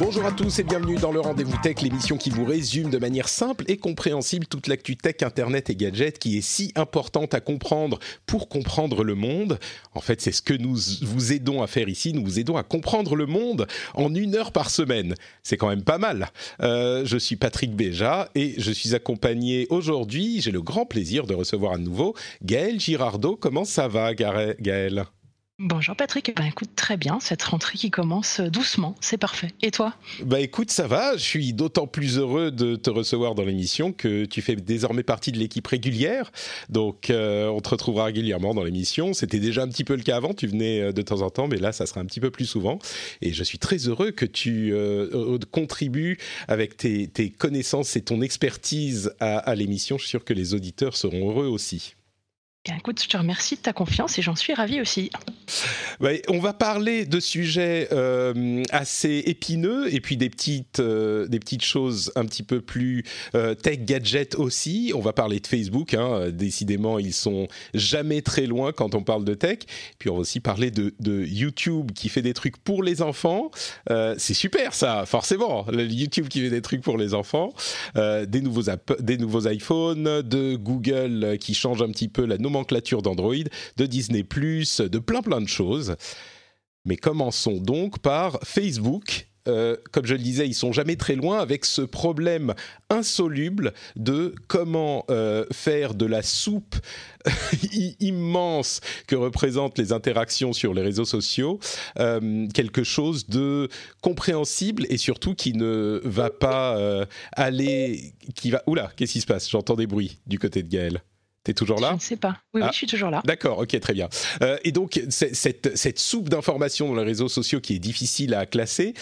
Bonjour à tous et bienvenue dans le Rendez-vous Tech, l'émission qui vous résume de manière simple et compréhensible toute l'actu tech, internet et gadgets qui est si importante à comprendre pour comprendre le monde. En fait, c'est ce que nous vous aidons à faire ici. Nous vous aidons à comprendre le monde en une heure par semaine. C'est quand même pas mal. Euh, je suis Patrick Béja et je suis accompagné aujourd'hui, j'ai le grand plaisir de recevoir à nouveau Gaël Girardot. Comment ça va, Gaël? Bonjour Patrick, ben écoute très bien, cette rentrée qui commence doucement, c'est parfait. Et toi? Bah écoute, ça va, je suis d'autant plus heureux de te recevoir dans l'émission que tu fais désormais partie de l'équipe régulière, donc euh, on te retrouvera régulièrement dans l'émission. C'était déjà un petit peu le cas avant, tu venais euh, de temps en temps, mais là ça sera un petit peu plus souvent. Et je suis très heureux que tu euh, contribues avec tes, connaissances et ton expertise à, à l'émission. Je suis sûr que les auditeurs seront heureux aussi écoute, je te remercie de ta confiance et j'en suis ravi aussi. on va parler de sujets euh, assez épineux et puis des petites, euh, des petites choses un petit peu plus euh, tech gadget aussi. On va parler de Facebook. Hein. Décidément, ils sont jamais très loin quand on parle de tech. Puis on va aussi parler de, de YouTube qui fait des trucs pour les enfants. C'est super ça, forcément. YouTube qui fait des trucs pour les enfants. des nouveaux des nouveaux iPhones, de Google qui change un petit peu la nomenclature nomenclature d'Android, de Disney ⁇ de plein plein de choses. Mais commençons donc par Facebook. Euh, comme je le disais, ils sont jamais très loin avec ce problème insoluble de comment euh, faire de la soupe immense que représentent les interactions sur les réseaux sociaux euh, quelque chose de compréhensible et surtout qui ne va pas aller. Oula, qu'est-ce qui se passe? J'entends des bruits du côté de Gaël. T'es toujours là Je ne sais pas. Oui, oui, ah. je suis toujours là. D'accord, ok, très bien. Euh, et donc, cette, cette soupe d'informations dans les réseaux sociaux qui est difficile à classer.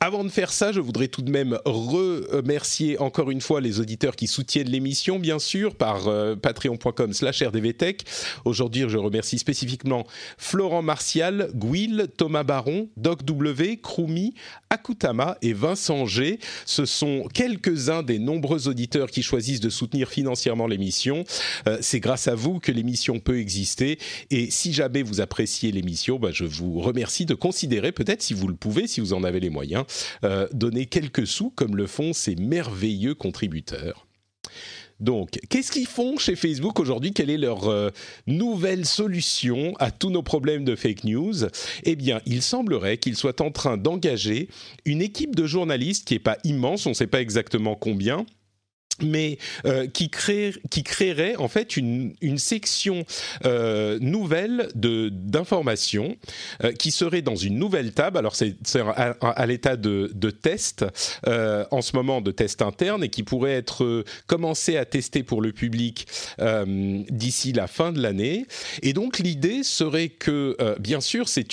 Avant de faire ça, je voudrais tout de même remercier encore une fois les auditeurs qui soutiennent l'émission, bien sûr, par euh, patreon.com slash rdvtech. Aujourd'hui, je remercie spécifiquement Florent Martial, Gouil, Thomas Baron, Doc W, Krumi, Akutama et Vincent G. Ce sont quelques-uns des nombreux auditeurs qui choisissent de soutenir financièrement l'émission. Euh, c'est grâce à vous que l'émission peut exister. Et si jamais vous appréciez l'émission, bah, je vous remercie de considérer, peut-être si vous le pouvez, si vous en avez les moyens, euh, donner quelques sous comme le font ces merveilleux contributeurs. Donc, qu'est-ce qu'ils font chez Facebook aujourd'hui? Quelle est leur euh, nouvelle solution à tous nos problèmes de fake news? Eh bien, il semblerait qu'ils soient en train d'engager une équipe de journalistes qui n'est pas immense, on ne sait pas exactement combien, mais euh, qui, crée, qui créerait en fait une, section euh, nouvelle d'informations euh, qui serait dans une nouvelle table. Alors c'est à, l'état de, de test euh, en ce moment de test interne et qui pourrait être commencé à tester pour le public d'ici la fin de l'année. Et donc l'idée serait que bien sûr c'est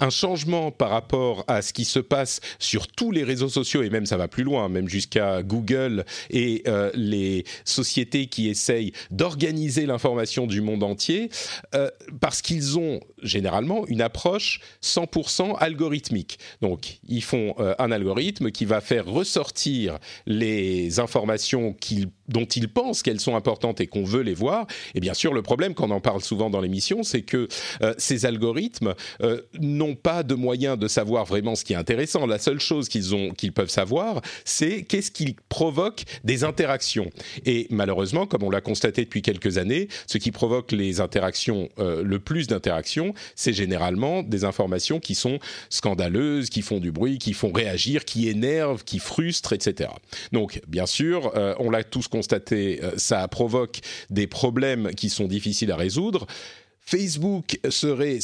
un changement par rapport à ce qui se passe sur tous les réseaux sociaux et même ça va plus loin, même jusqu'à Google et euh, les sociétés qui essayent d'organiser l'information du monde entier, euh, parce qu'ils ont généralement une approche 100% algorithmique. Donc, ils font euh, un algorithme qui va faire ressortir les informations qu'ils dont ils pensent qu'elles sont importantes et qu'on veut les voir. Et bien sûr, le problème, qu'on en parle souvent dans l'émission, c'est que euh, ces algorithmes euh, n'ont pas de moyens de savoir vraiment ce qui est intéressant. La seule chose qu'ils ont, qu'ils peuvent savoir, c'est qu'est-ce qui provoque des interactions. Et malheureusement, comme on l'a constaté depuis quelques années, ce qui provoque les interactions, euh, le plus d'interactions, c'est généralement des informations qui sont scandaleuses, qui font du bruit, qui font réagir, qui énervent, qui frustrent, etc. Donc, bien sûr, on l'a tous constaté, euh, ça provoque des problèmes qui sont difficiles à résoudre. Facebook serait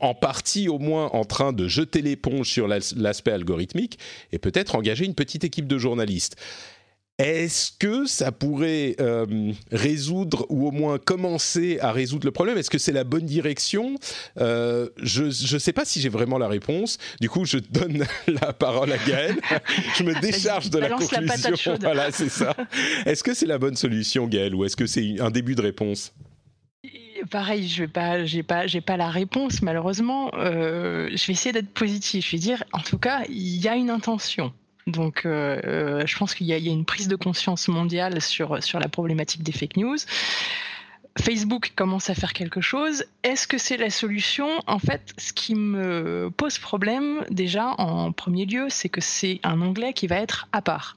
en partie au moins en train de jeter l'éponge sur l'aspect algorithmique et peut-être engager une petite équipe de journalistes. Est-ce que ça pourrait euh, résoudre ou au moins commencer à résoudre le problème? Est-ce que c'est la bonne direction? Euh, Je ne sais pas si j'ai vraiment la réponse. Du coup, je donne la parole à Gaël. je me décharge de la conclusion. voilà, c'est ça. Est-ce que c'est la bonne solution, Gaël, ou est-ce que c'est un début de réponse? Pareil, je n'ai pas, j'ai pas, j'ai pas la réponse malheureusement. Euh, je vais essayer d'être positif. Je vais dire, en tout cas, il y a une intention. Donc, euh, euh, je pense qu'il y, a une prise de conscience mondiale sur sur la problématique des fake news. Facebook commence à faire quelque chose. Est-ce que c'est la solution? En fait, ce qui me pose problème déjà en premier lieu, c'est que c'est un onglet qui va être à part.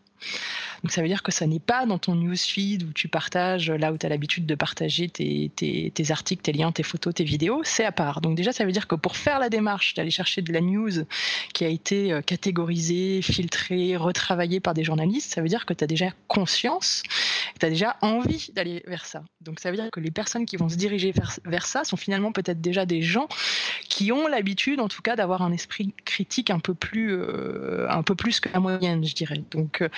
Donc ça veut dire que ça n'est pas dans ton newsfeed où tu partages, là où tu as l'habitude de partager tes, articles, tes liens, tes photos, tes vidéos, c'est à part. Donc déjà, ça veut dire que pour faire la démarche d'aller chercher de la news qui a été euh, catégorisée, filtrée, retravaillée par des journalistes, ça veut dire que tu as déjà conscience, tu as déjà envie d'aller vers ça. Donc ça veut dire que les personnes qui vont se diriger vers, ça sont finalement peut-être déjà des gens qui ont l'habitude, en tout cas, d'avoir un esprit critique un peu plus, euh, un peu plus que la moyenne, je dirais. Donc, euh,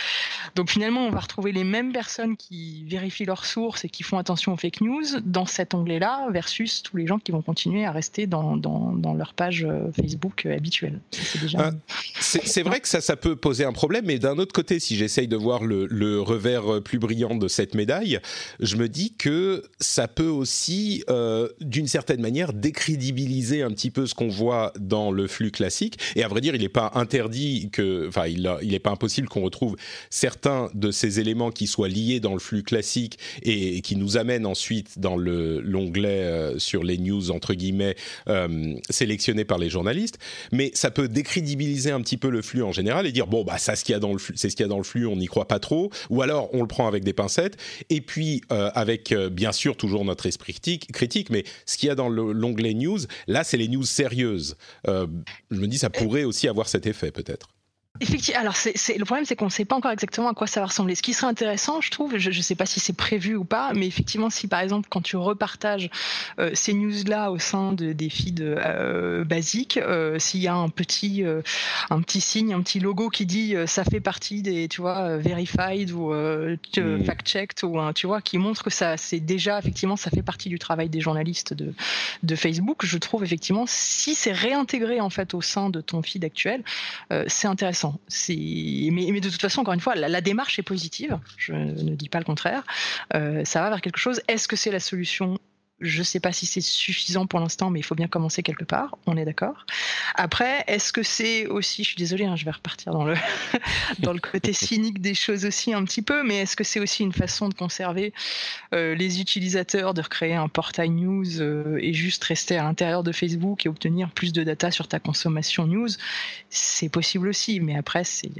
donc finalement, on va retrouver les mêmes personnes qui vérifient leurs sources et qui font attention aux fake news dans cet onglet-là, versus tous les gens qui vont continuer à rester dans, leur page euh, Facebook euh, habituelle. C'est vrai que ça, peut poser un problème, mais d'un autre côté, si j'essaye de voir le, revers euh, plus brillant de cette médaille, je me dis que ça peut aussi, d'une certaine manière, décrédibiliser un petit peu ce qu'on voit dans le flux classique. Et à vrai dire, il n'est pas interdit que, enfin, il n'est pas impossible qu'on retrouve certains de ces éléments qui soient liés dans le flux classique et, qui nous amènent ensuite dans l'onglet euh, sur les news entre guillemets euh, sélectionnés par les journalistes, mais ça peut décrédibiliser un petit peu le flux en général et dire bon bah ça c'est ce qu'il y a dans le flux, on n'y croit pas trop, ou alors on le prend avec des pincettes et puis euh, avec bien sûr toujours notre esprit critique, mais ce qu'il y a dans l'onglet news, là c'est les news sérieuses. je me dis ça pourrait aussi avoir cet effet peut-être. Effectivement. Alors, le problème, c'est qu'on ne sait pas encore exactement à quoi ça va ressembler. Ce qui serait intéressant, je trouve, je ne sais pas si c'est prévu ou pas, mais effectivement, si par exemple, quand tu repartages euh, ces news-là au sein de, des feeds euh, basiques, euh, s'il y a un petit, un petit signe, un petit logo qui dit ça fait partie des, tu vois, verified ou mm. fact-checked, ou tu vois, qui montre que ça, c'est déjà, effectivement, ça fait partie du travail des journalistes de, de Facebook, je trouve effectivement, si c'est réintégré en fait au sein de ton feed actuel, c'est intéressant. Mais, de toute façon, encore une fois, la, démarche est positive. Je ne dis pas le contraire. Euh, ça va vers quelque chose. Est-ce que c'est la solution? Je ne sais pas si c'est suffisant pour l'instant, mais il faut bien commencer quelque part. On est d'accord. Après, est-ce que c'est aussi, je suis désolée, hein, je vais repartir dans le dans le côté cynique des choses aussi un petit peu, mais est-ce que c'est aussi une façon de conserver euh, les utilisateurs, de recréer un portail news euh, et juste rester à l'intérieur de Facebook et obtenir plus de data sur ta consommation news? C'est possible aussi, mais après, c'est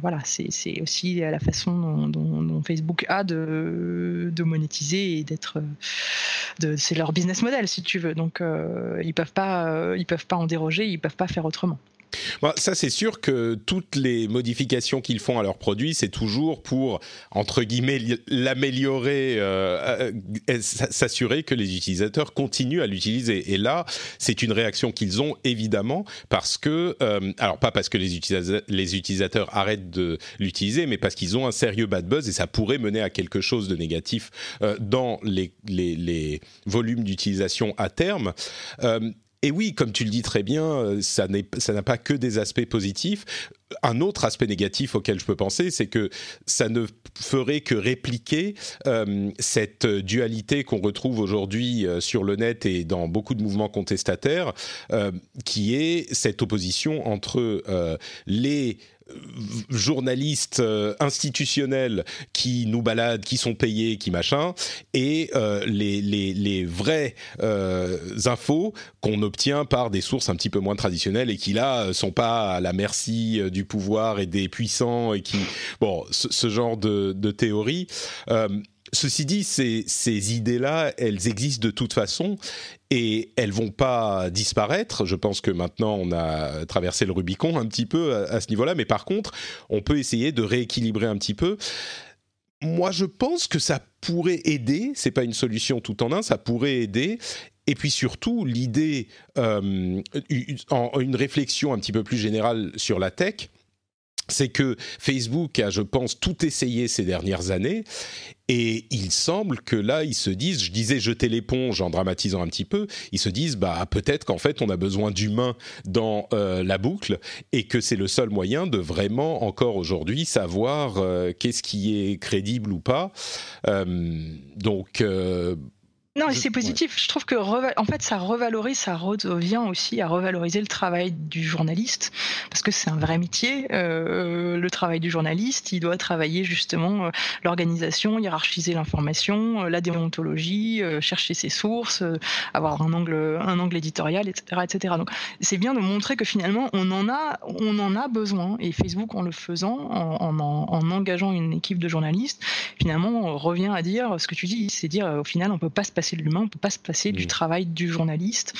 voilà, c'est aussi la façon dont, Facebook a de, de monétiser et d'être c'est leur business model si tu veux. Donc euh, ils peuvent pas, euh, ils peuvent pas en déroger, ils peuvent pas faire autrement. Ça, c'est sûr que toutes les modifications qu'ils font à leurs produits, c'est toujours pour, entre guillemets, l'améliorer, euh, s'assurer que les utilisateurs continuent à l'utiliser. Et là, c'est une réaction qu'ils ont, évidemment, parce que, alors pas parce que les utilisateurs, les utilisateurs arrêtent de l'utiliser, mais parce qu'ils ont un sérieux bad buzz et ça pourrait mener à quelque chose de négatif dans les, les, les volume d'utilisation à terme. Euh, et oui, comme tu le dis très bien, euh, ça n'a pas que des aspects positifs. Un autre aspect négatif auquel je peux penser, c'est que ça ne ferait que répliquer euh, cette dualité qu'on retrouve aujourd'hui sur le net et dans beaucoup de mouvements contestataires, qui est cette opposition entre les journalistes euh, institutionnels qui nous baladent, qui sont payés, qui machin, et euh, les, les, vraies euh, infos qu'on obtient par des sources un petit peu moins traditionnelles et qui là sont pas à la merci du pouvoir et des puissants et qui bon ce, ce genre de, de théorie Ceci dit, ces, idées-là, elles existent de toute façon et elles vont pas disparaître. Je pense que maintenant on a traversé le Rubicon un petit peu à, ce niveau-là, mais par contre, on peut essayer de rééquilibrer un petit peu. Moi, je pense que ça pourrait aider. C'est pas une solution tout en un, ça pourrait aider. Et puis surtout, l'idée, euh, une réflexion un petit peu plus générale sur la tech c'est que Facebook a, je pense, tout essayé ces dernières années. Et il semble que là, ils se disent, je disais jeter l'éponge en dramatisant un petit peu, ils se disent, bah peut-être qu'en fait, on a besoin d'humains dans euh, la boucle et que c'est le seul moyen de vraiment, encore aujourd'hui, savoir euh, qu'est-ce qui est crédible ou pas. Euh, donc, non, c'est positif. Je trouve que en fait, ça revalorise, ça revient aussi à revaloriser le travail du journaliste, parce que c'est un vrai métier. Euh, le travail du journaliste, il doit travailler justement euh, l'organisation, hiérarchiser l'information, euh, la déontologie, euh, chercher ses sources, avoir un angle, un angle éditorial, etc., etc. Donc, c'est bien de montrer que finalement, on en a, on en a besoin. Et Facebook, en le faisant, en, en, en engageant une équipe de journalistes, finalement, on revient à dire ce que tu dis, c'est dire au final, on peut pas se passer de l'humain, on peut pas se passer du travail du journaliste.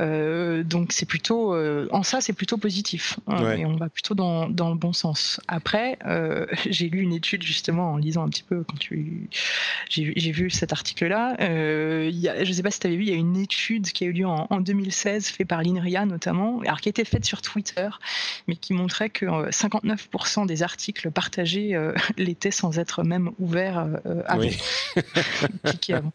Euh, donc c'est plutôt, euh, en ça c'est plutôt positif hein, et on va plutôt dans, dans le bon sens. Après, euh, j'ai lu une étude justement en lisant un petit peu quand tu, j'ai vu cet article-là. Euh, je sais pas si tu avais vu, il y a une étude qui a eu lieu en, en 2016 faite par l'INRIA notamment, alors qui était faite sur Twitter, mais qui montrait que 59% des articles partagés l'étaient sans être même ouverts avant. Oui. avant.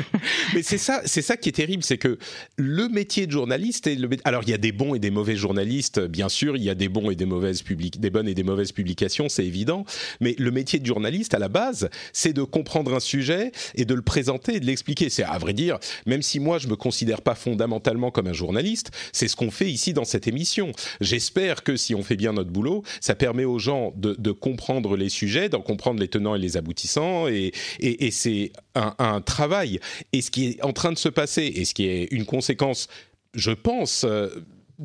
Mais c'est ça, c'est ça qui est terrible, c'est que le métier de journaliste. Alors il y a des bons et des mauvais journalistes, bien sûr, il y a des bons et des mauvaises public... des bonnes et des mauvaises publications, c'est évident. Mais le métier de journaliste, à la base, c'est de comprendre un sujet et de le présenter et de l'expliquer. C'est à vrai dire, même si moi je me considère pas fondamentalement comme un journaliste, c'est ce qu'on fait ici dans cette émission. J'espère que si on fait bien notre boulot, ça permet aux gens de, comprendre les sujets, d'en comprendre les tenants et les aboutissants, et, c'est un travail et ce qui est en train de se passer, et ce qui est une conséquence, je pense, euh,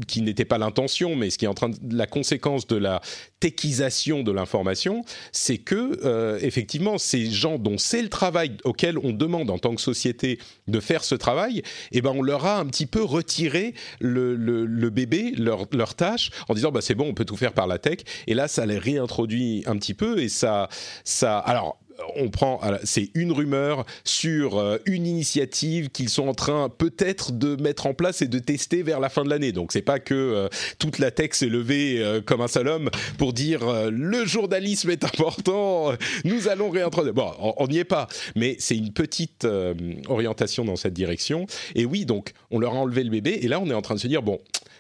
qui n'était pas l'intention, mais ce qui est en train de, la conséquence de la techisation de l'information, c'est que euh, effectivement ces gens dont c'est le travail auquel on demande en tant que société de faire ce travail, eh ben on leur a un petit peu retiré le, bébé, leur, leur tâche, en disant bah c'est bon, on peut tout faire par la tech. Et là, ça les réintroduit un petit peu et ça, ça, alors on prend, c'est une rumeur sur euh, une initiative qu'ils sont en train peut-être de mettre en place et de tester vers la fin de l'année. Donc c'est pas que euh, toute la tech s'est levée euh, comme un seul homme pour dire le journalisme est important, nous allons réintroduire. Bon, on n'y est pas, mais c'est une petite orientation dans cette direction. Et oui, donc on leur a enlevé le bébé et là on est en train de se dire bon,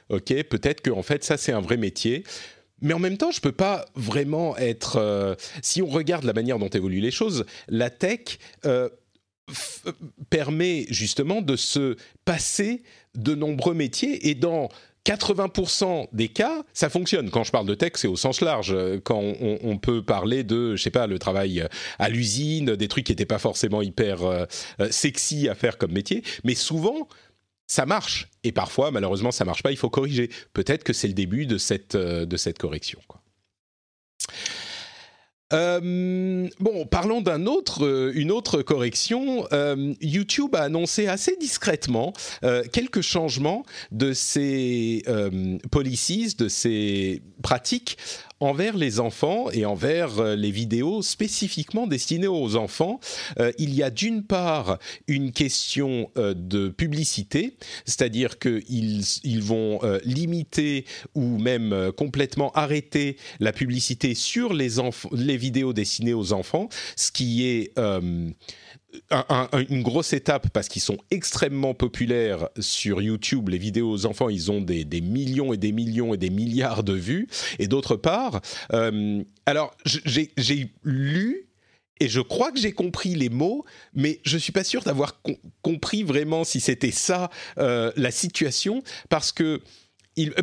ok, peut-être que en fait ça c'est un vrai métier. Mais en même temps, je peux pas vraiment être. Euh, si on regarde la manière dont évoluent les choses, la tech euh, permet justement de se passer de nombreux métiers et dans 80% des cas, ça fonctionne. Quand je parle de tech, c'est au sens large. Quand on, peut parler de, je sais pas, le travail à l'usine, des trucs qui n'étaient pas forcément hyper euh, sexy à faire comme métier, mais souvent, ça marche. Et parfois, malheureusement, ça marche pas, il faut corriger. Peut-être que c'est le début de cette, euh, de cette correction. Euh, bon, parlons d'un autre, euh, autre correction. YouTube a annoncé assez discrètement quelques changements de ses policies, de ses pratiques envers les enfants et envers euh, les vidéos spécifiquement destinées aux enfants. Euh, il y a d'une part une question euh, de publicité, c'est-à-dire qu'ils ils vont limiter ou même complètement arrêter la publicité sur les, les vidéos destinées aux enfants, ce qui est une grosse étape parce qu'ils sont extrêmement populaires sur YouTube. Les vidéos aux enfants, ils ont des, millions et des millions et des milliards de vues. Et d'autre part, euh, alors j'ai lu et je crois que j'ai compris les mots, mais je suis pas sûr d'avoir compris vraiment si c'était ça euh, la situation, parce que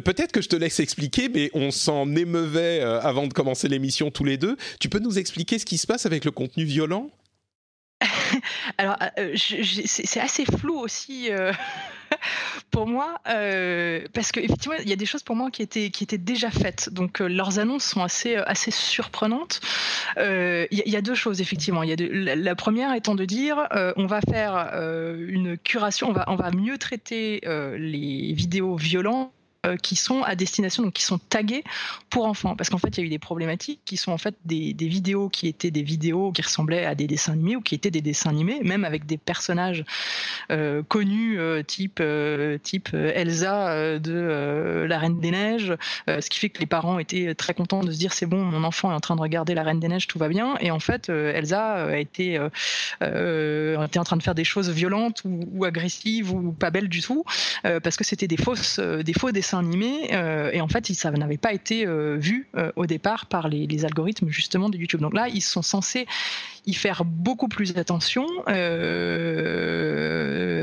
peut-être que je te laisse expliquer, mais on s'en émeuvait euh, avant de commencer l'émission tous les deux. Tu peux nous expliquer ce qui se passe avec le contenu violent? Alors, euh, c'est assez flou aussi euh, pour moi, euh, parce qu'effectivement, il y a des choses pour moi qui étaient, déjà faites. Donc, leurs annonces sont assez, surprenantes. Il y, a deux choses, effectivement. La, première étant de dire on va faire une curation, on va, on va mieux traiter les vidéos violentes qui sont à destination, donc qui sont tagués pour enfants. Parce qu'en fait, il y a eu des problématiques qui sont en fait des, des, vidéos qui étaient des vidéos qui ressemblaient à des dessins animés ou qui étaient des dessins animés, même avec des personnages connus, type, type Elsa de La Reine des Neiges, ce qui fait que les parents étaient très contents de se dire c'est bon, mon enfant est en train de regarder La Reine des Neiges, tout va bien. Et en fait, Elsa a été, était en train de faire des choses violentes ou, ou agressives ou pas belles du tout, parce que c'était des fausses, des faux dessins animés. et en fait, ça n'avait pas été vu au départ par les, les, algorithmes justement de YouTube. Donc là, ils sont censés y faire beaucoup plus attention. Euh,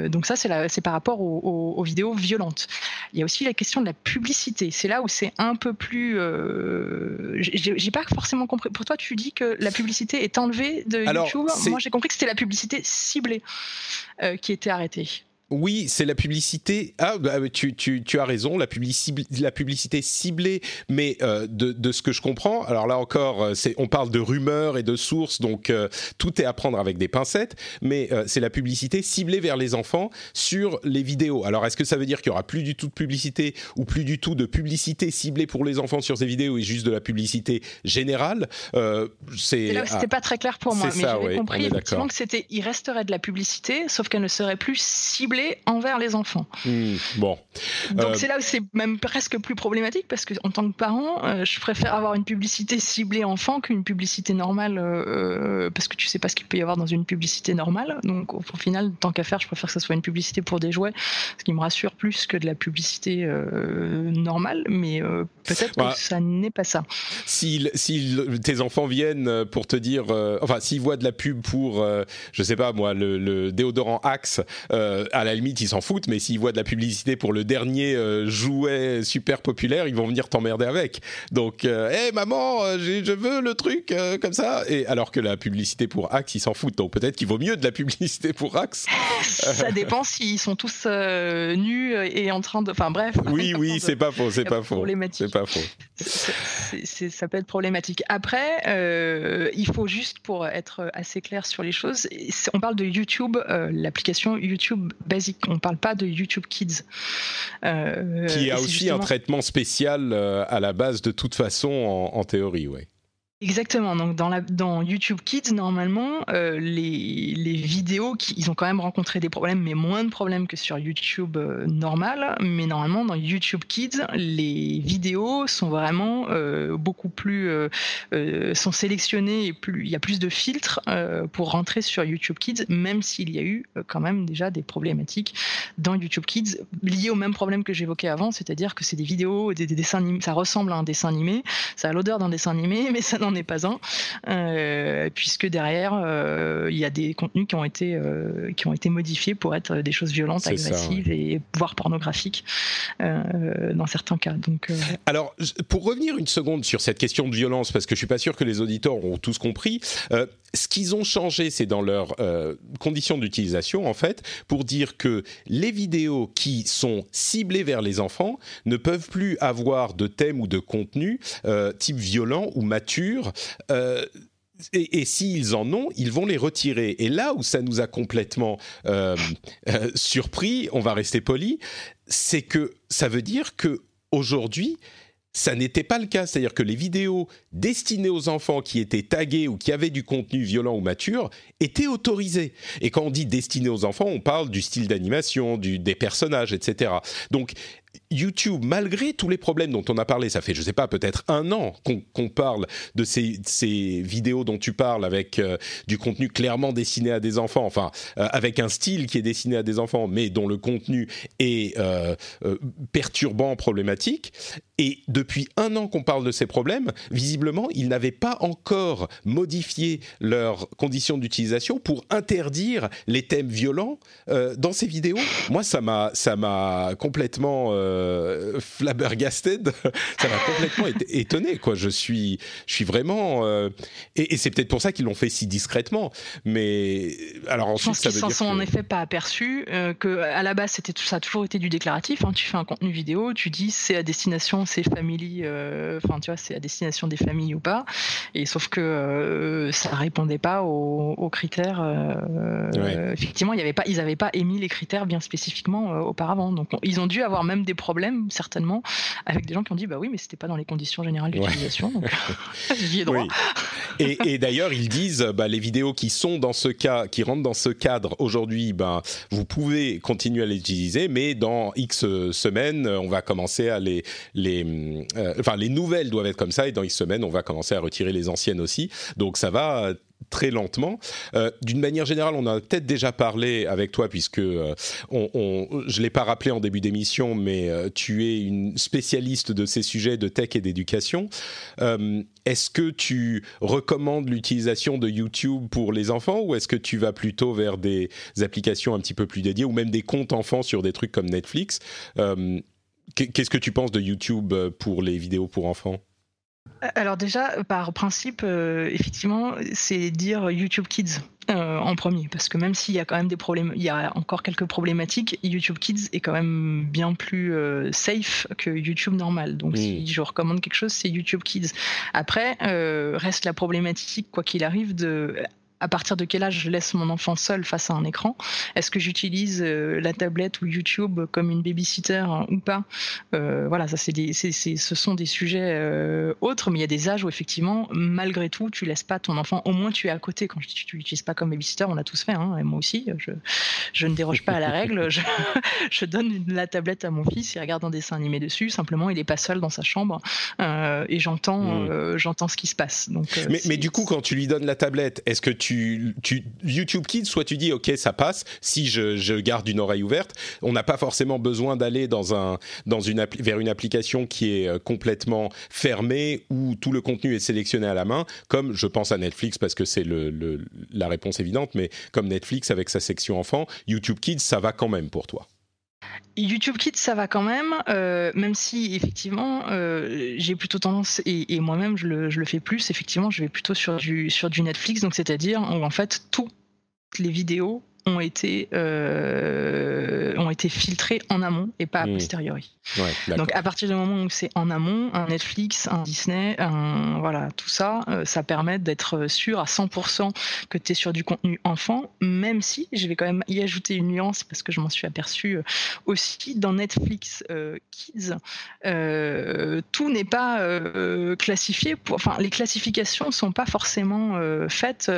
donc ça, c'est par rapport aux, aux, vidéos violentes. Il y a aussi la question de la publicité. C'est là où c'est un peu plus. Euh, j'ai pas forcément compris. Pour toi, tu dis que la publicité est enlevée de YouTube? Moi, j'ai compris que c'était la publicité ciblée euh, qui était arrêtée. Oui, c'est la publicité. Ah, bah, tu, tu, tu, as raison, la, publicité, la publicité ciblée, mais euh, de, de, ce que je comprends, alors là encore, euh, c'est, on parle de rumeurs et de sources, donc euh, tout est à prendre avec des pincettes, mais c'est la publicité ciblée vers les enfants sur les vidéos. Alors est-ce que ça veut dire qu'il y aura plus du tout de publicité ou plus du tout de publicité ciblée pour les enfants sur ces vidéos et juste de la publicité générale C'est là c'était pas très clair pour moi, mais j'avais compris effectivement que c'était, il resterait de la publicité, sauf qu'elle ne serait plus ciblée envers les enfants. Hmm, bon. Donc euh, c'est là où c'est même presque plus problématique parce que en tant que parent, euh, je préfère avoir une publicité ciblée enfant qu'une publicité normale euh, parce que tu sais pas ce qu'il peut y avoir dans une publicité normale. Donc au, final, tant qu'à faire, je préfère que ce soit une publicité pour des jouets, ce qui me rassure plus que de la publicité normale. Mais peut-être que ça n'est pas ça. Si, si tes enfants viennent pour te dire, enfin s'ils voient de la pub pour, je sais pas moi, le, le déodorant Axe à la la limite, ils s'en foutent, mais s'ils voient de la publicité pour le dernier euh, jouet super populaire, ils vont venir t'emmerder avec. Donc, hé euh, maman, euh, je veux le truc comme ça. Et alors que la publicité pour Axe, ils s'en foutent. Donc peut-être qu'il vaut mieux de la publicité pour Axe. Ça dépend s'ils sont tous nus et en train de. Enfin bref. Oui, oui, c'est pas faux, c'est pas faux. C'est pas faux. ça peut être problématique. Après, il faut juste pour être assez clair sur les choses, on parle de YouTube, l'application YouTube on ne parle pas de YouTube Kids. Euh, qui a aussi un traitement spécial euh, à la base de toute façon en, en théorie, oui. Exactement. Donc dans, la, dans YouTube Kids, normalement, euh, les, les vidéos, qui, ils ont quand même rencontré des problèmes, mais moins de problèmes que sur YouTube euh, normal. Mais normalement, dans YouTube Kids, les vidéos sont vraiment euh, beaucoup plus euh, sont sélectionnées et plus il y a plus de filtres pour rentrer sur YouTube Kids, même s'il y a eu quand même déjà des problématiques dans YouTube Kids liées au même problème que j'évoquais avant, c'est-à-dire que c'est des vidéos, des, des, dessins animés, ça ressemble à un dessin animé, ça a l'odeur d'un dessin animé, mais ça n'est pas un, euh, puisque derrière euh, il y a des contenus qui ont été euh, qui ont été modifiés pour être des choses violentes, agressives et voire pornographiques dans certains cas. Donc alors pour revenir une seconde sur cette question de violence, parce que je suis pas sûr que les auditeurs ont tous compris. ce qu'ils ont changé, c'est dans leurs conditions d'utilisation, en fait, pour dire que les vidéos qui sont ciblées vers les enfants ne peuvent plus avoir de thème ou de contenu type violent ou mature euh, et, s'ils en ont, ils vont les retirer. Et là où ça nous a complètement euh, euh, surpris, on va rester poli, c'est que ça veut dire que aujourd'hui, ça n'était pas le cas. C'est-à-dire que les vidéos destinées aux enfants qui étaient taguées ou qui avaient du contenu violent ou mature étaient autorisées. Et quand on dit destinées aux enfants, on parle du style d'animation, des personnages, etc. Donc YouTube, malgré tous les problèmes dont on a parlé, ça fait, je sais pas, peut-être un an qu'on parle de ces, vidéos dont tu parles avec euh, du contenu clairement destiné à des enfants, enfin, euh, avec un style qui est destiné à des enfants, mais dont le contenu est euh, perturbant, problématique. Et depuis un an qu'on parle de ces problèmes, visiblement, ils n'avaient pas encore modifié leurs conditions d'utilisation pour interdire les thèmes violents dans ces vidéos. Moi, ça m'a complètement euh, flabbergasted. ça m'a complètement étonné, quoi. Je suis, je suis vraiment. Euh, et, c'est peut-être pour ça qu'ils l'ont fait si discrètement. Mais alors ensuite, je pense ça s'en sont en effet pas aperçus. Euh, que à la base, c'était ça a toujours été du déclaratif. Hein. Tu fais un contenu vidéo, tu dis c'est à destination, c'est famille. Enfin, tu vois, c'est à destination des familles ou pas. Et sauf que ça répondait pas aux, critères. Effectivement, il y avait pas, ils n'avaient pas émis les critères bien spécifiquement auparavant. Donc, ils ont dû avoir même des des problèmes certainement avec des gens qui ont dit bah oui mais c'était pas dans les conditions générales d'utilisation. J'y ai droit. Et, d'ailleurs ils disent bah, les vidéos qui sont dans ce cas, qui rentrent dans ce cadre aujourd'hui, ben vous pouvez continuer à les utiliser, mais dans X semaines on va commencer à les les euh, enfin les nouvelles doivent être comme ça et dans X semaines on va commencer à retirer les anciennes aussi. Donc ça va très lentement. Euh, d'une manière générale, on a peut-être déjà parlé avec toi, puisque euh, je ne l'ai pas rappelé en début d'émission, mais euh, tu es une spécialiste de ces sujets de tech et d'éducation. est-ce que tu recommandes l'utilisation de YouTube pour les enfants ou est-ce que tu vas plutôt vers des applications un petit peu plus dédiées ou même des comptes enfants sur des trucs comme Netflix? Qu'est-ce que tu penses de YouTube pour les vidéos pour enfants? Alors déjà, par principe, euh, effectivement, c'est dire YouTube Kids euh, en premier, parce que même s'il y a quand même des problèmes, il y a encore quelques problématiques, YouTube Kids est quand même bien plus euh, safe que YouTube normal. Donc si je recommande quelque chose, c'est YouTube Kids. Après, reste la problématique, quoi qu'il arrive, de à partir de quel âge je laisse mon enfant seul face à un écran? Est-ce que j'utilise euh, la tablette ou YouTube comme une babysitter hein, ou pas? Euh, Voilà, ça c'est des, ce sont des sujets euh, autres, mais il y a des âges où effectivement, malgré tout, tu laisses pas ton enfant. Au moins, tu es à côté. Quand tu, tu l'utilises pas comme babysitter, on a tous fait, hein, et moi aussi. Je, je ne déroge pas à la règle. Je, je, donne la tablette à mon fils, il regarde un dessin animé dessus. Simplement, il est pas seul dans sa chambre et j'entends, mmh. j'entends ce qui se passe. Donc, mais, mais du coup, quand tu lui donnes la tablette, est-ce que tu tu, YouTube Kids, soit tu dis ok ça passe si je, garde une oreille ouverte. On n'a pas forcément besoin d'aller dans un dans une vers une application qui est euh, complètement fermée où tout le contenu est sélectionné à la main, comme je pense à Netflix parce que c'est le, la réponse évidente, mais comme Netflix avec sa section enfant, YouTube Kids ça va quand même pour toi. YouTube Kids, ça va quand même, euh, même si effectivement, euh, j'ai plutôt tendance, et, moi-même je le, fais plus, effectivement, je vais plutôt sur du, sur du Netflix, donc c'est-à-dire où en fait toutes les vidéos ont été, euh, ont été filtrés en amont et pas a mmh. posteriori. Donc à partir du moment où c'est en amont, un Netflix, un Disney, un, voilà, tout ça, euh, ça permet d'être sûr à 100% que tu es sur du contenu enfant, même si je vais quand même y ajouter une nuance parce que je m'en suis aperçu euh, aussi dans Netflix Kids, tout n'est pas classifié. Pour, enfin, les classifications sont pas forcément faites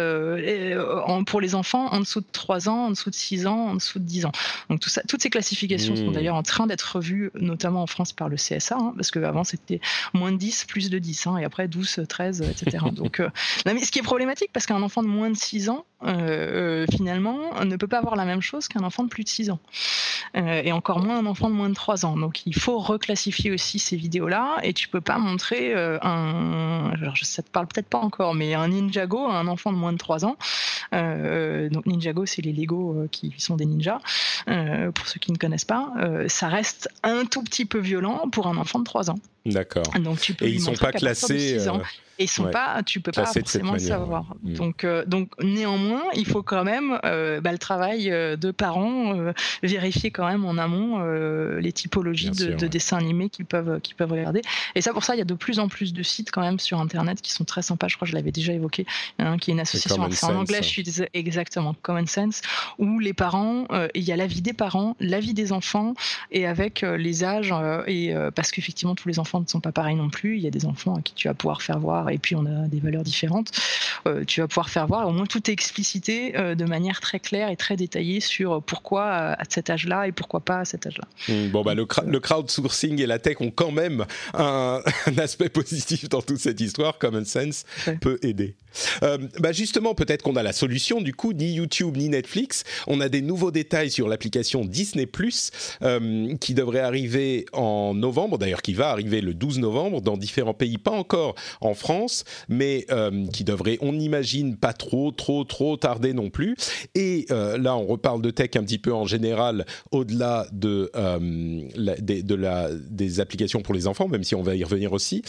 pour les enfants en dessous de 3 ans en dessous de 6 ans, en dessous de 10 ans. Donc tout ça, toutes ces classifications sont mmh. d'ailleurs en train d'être revues, notamment en France par le CSA, hein, parce qu'avant c'était moins de 10, plus de 10, hein, et après 12, 13, etc. Donc, euh, mais ce qui est problématique, parce qu'un enfant de moins de 6 ans, euh, finalement, ne peut pas avoir la même chose qu'un enfant de plus de 6 ans. Euh, et encore moins un enfant de moins de 3 ans. Donc il faut reclassifier aussi ces vidéos-là, et tu peux pas montrer un, alors ça te parle peut-être pas encore, mais un Ninjago à un enfant de moins de 3 ans. donc Ninjago, c'est les euh, qui sont des ninjas, euh, pour ceux qui ne connaissent pas, euh, ça reste un tout petit peu violent pour un enfant de 3 ans. D'accord. Donc tu peux Et ils sont pas classés et ils sont pas, tu peux pas forcément savoir. Mm. Donc, euh, donc néanmoins, il faut quand même euh, bah, le travail euh, de parents vérifier quand même en amont les typologies de, dessins animés qu'ils peuvent qu'ils peuvent regarder. Et ça pour ça, il y a de plus en plus de sites quand même sur internet qui sont très sympas. Je crois que je l'avais déjà évoqué, hein, qui est une association. C'est en anglais, je suis exactement Common Sense, où les parents, il y a l'avis des parents, l'avis des enfants, et avec les âges et parce qu'effectivement tous les enfants ne sont pas pareils non plus. Il y a des enfants à qui tu vas pouvoir faire voir et puis on a des valeurs différentes, euh, tu vas pouvoir faire voir, au moins tout est explicité euh, de manière très claire et très détaillée sur pourquoi euh, à cet âge-là et pourquoi pas à cet âge-là. Hmm, bon, bah, le, le, crowdsourcing et la tech ont quand même un, aspect positif dans toute cette histoire. Common sense peut aider. bah justement, peut-être qu'on a la solution. Du coup, ni YouTube ni Netflix. On a des nouveaux détails sur l'application Disney Plus qui devrait arriver en novembre. D'ailleurs, qui va arriver le 12 novembre dans différents pays, pas encore en France mais euh, qui devrait, on imagine, pas trop, trop, trop tarder non plus. Et euh, là, on reparle de tech un petit peu en général, au-delà de, euh, des applications pour les enfants, même si on va y revenir aussi.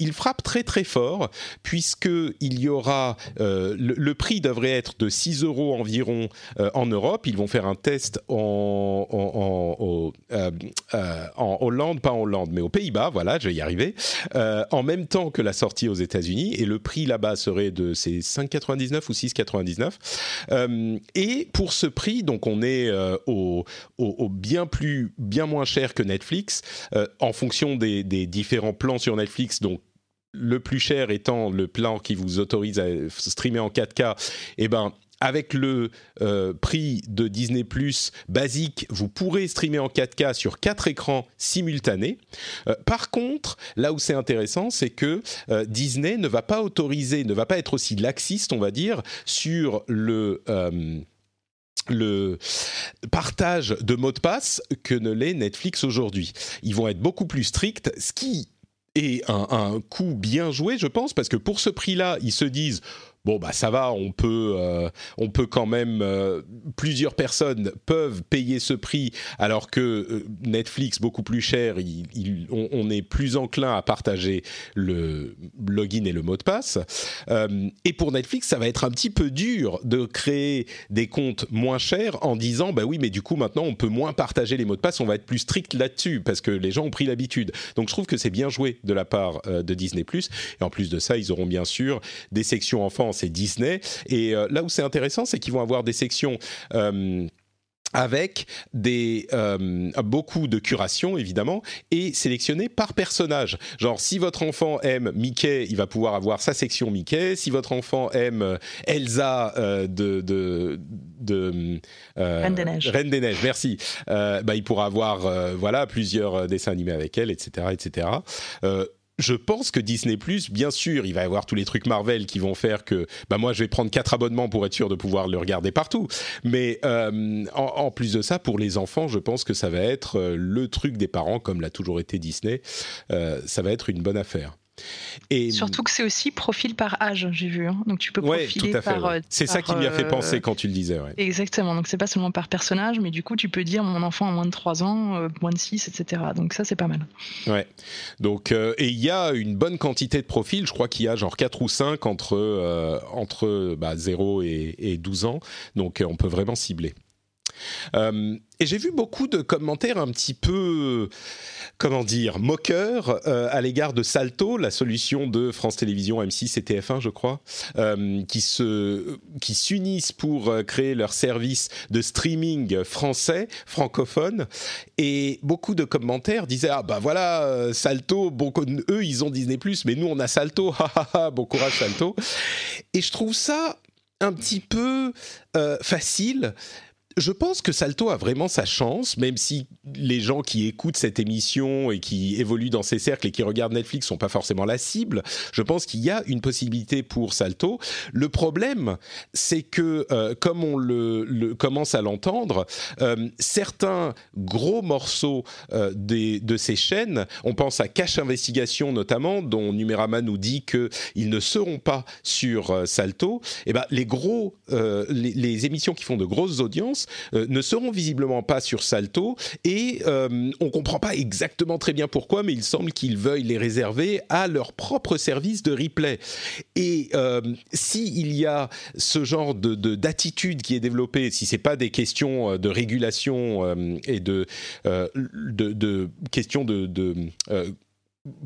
il frappe très très fort, puisqu'il y aura, le, prix devrait être de 6 euros environ en Europe. Ils vont faire un test en, en Hollande, pas en Hollande, mais aux Pays-Bas, voilà je vais y arriver, en même temps que la sortie aux États-Unis, et le prix là-bas serait de ces 5,99 ou 6,99. et pour ce prix, donc on est au, au, bien plus, bien moins cher que Netflix, en fonction des, des différents plans sur Netflix, donc le plus cher étant le plan qui vous autorise à streamer en 4K, eh ben avec le euh, prix de Disney Plus basique, vous pourrez streamer en 4K sur quatre écrans simultanés. Euh, par contre, là où c'est intéressant, c'est que euh, Disney ne va pas autoriser, ne va pas être aussi laxiste, on va dire, sur le partage de mots de passe que ne l'est Netflix aujourd'hui. Ils vont être beaucoup plus stricts, ce qui est un, un coup bien joué, je pense, parce que pour ce prix-là, ils se disent bon bah ça va, on peut, euh, on peut quand même, euh, plusieurs personnes peuvent payer ce prix, alors que euh, Netflix beaucoup plus cher, on, est plus enclin à partager le login et le mot de passe. et pour Netflix, ça va être un petit peu dur de créer des comptes moins chers en disant bah oui, mais du coup maintenant on peut moins partager les mots de passe, on va être plus strict là-dessus parce que les gens ont pris l'habitude. Donc je trouve que c'est bien joué de la part de Disney+. Et en plus de ça, ils auront bien sûr des sections enfants c'est Disney. Et euh, là où c'est intéressant, c'est qu'ils vont avoir des sections euh, avec des euh, beaucoup de curation évidemment et sélectionnées par personnage. Genre si votre enfant aime Mickey, il va pouvoir avoir sa section Mickey. Si votre enfant aime Elsa de de, de Reine des Neiges, Reine des Neiges, merci. bah il pourra avoir voilà plusieurs dessins animés avec elle, etc., etc je pense que Disney Plus, bien sûr, il va y avoir tous les trucs Marvel qui vont faire que, bah moi, je vais prendre quatre abonnements pour être sûr de pouvoir le regarder partout. Mais euh, en, plus de ça, pour les enfants, je pense que ça va être euh, le truc des parents, comme l'a toujours été Disney. Euh, ça va être une bonne affaire. Et Surtout que c'est aussi profil par âge, j'ai vu. Hein. Donc tu peux profiler tout à fait, par. Euh, c'est ça qui m'y a fait penser quand tu le disais. Exactement. Donc c'est pas seulement par personnage, mais du coup tu peux dire mon enfant a moins de 3 ans, euh, moins de 6, etc. Donc ça c'est pas mal. Ouais. Donc euh, et il y a une bonne quantité de profils. Je crois qu'il y a genre 4 ou 5 entre entre bah, 0 et, et 12 ans. Donc on peut vraiment cibler. Euh, et j'ai vu beaucoup de commentaires un petit peu, comment dire, moqueurs euh, à l'égard de Salto, la solution de France Télévisions, M6 et TF1, je crois, euh, qui se, qui s'unissent pour créer leur service de streaming français, francophone. Et beaucoup de commentaires disaient ah bah voilà Salto, eux ils ont Disney mais nous on a Salto, bon courage Salto. Et je trouve ça un petit peu facile je pense que Salto a vraiment sa chance, même si les gens qui écoutent cette émission et qui évoluent dans ces cercles et qui regardent Netflix sont pas forcément la cible. Je pense qu'il y a une possibilité pour Salto. Le problème, c'est que, euh, comme on le, commence à l'entendre, euh, certains gros morceaux euh, des, de ces chaînes, on pense à Cache Investigation notamment, dont Numérama nous dit qu'ils ne seront pas sur Salto. Et eh ben, les gros, les émissions qui font de grosses audiences euh, ne seront visiblement pas sur Salto et euh, on comprend pas exactement très bien pourquoi, mais il semble qu'ils veuillent les réserver à leur propre service de replay. Et euh, s'il y a ce genre de d'attitude qui est développée, si c'est pas des questions de régulation et de, de, questions de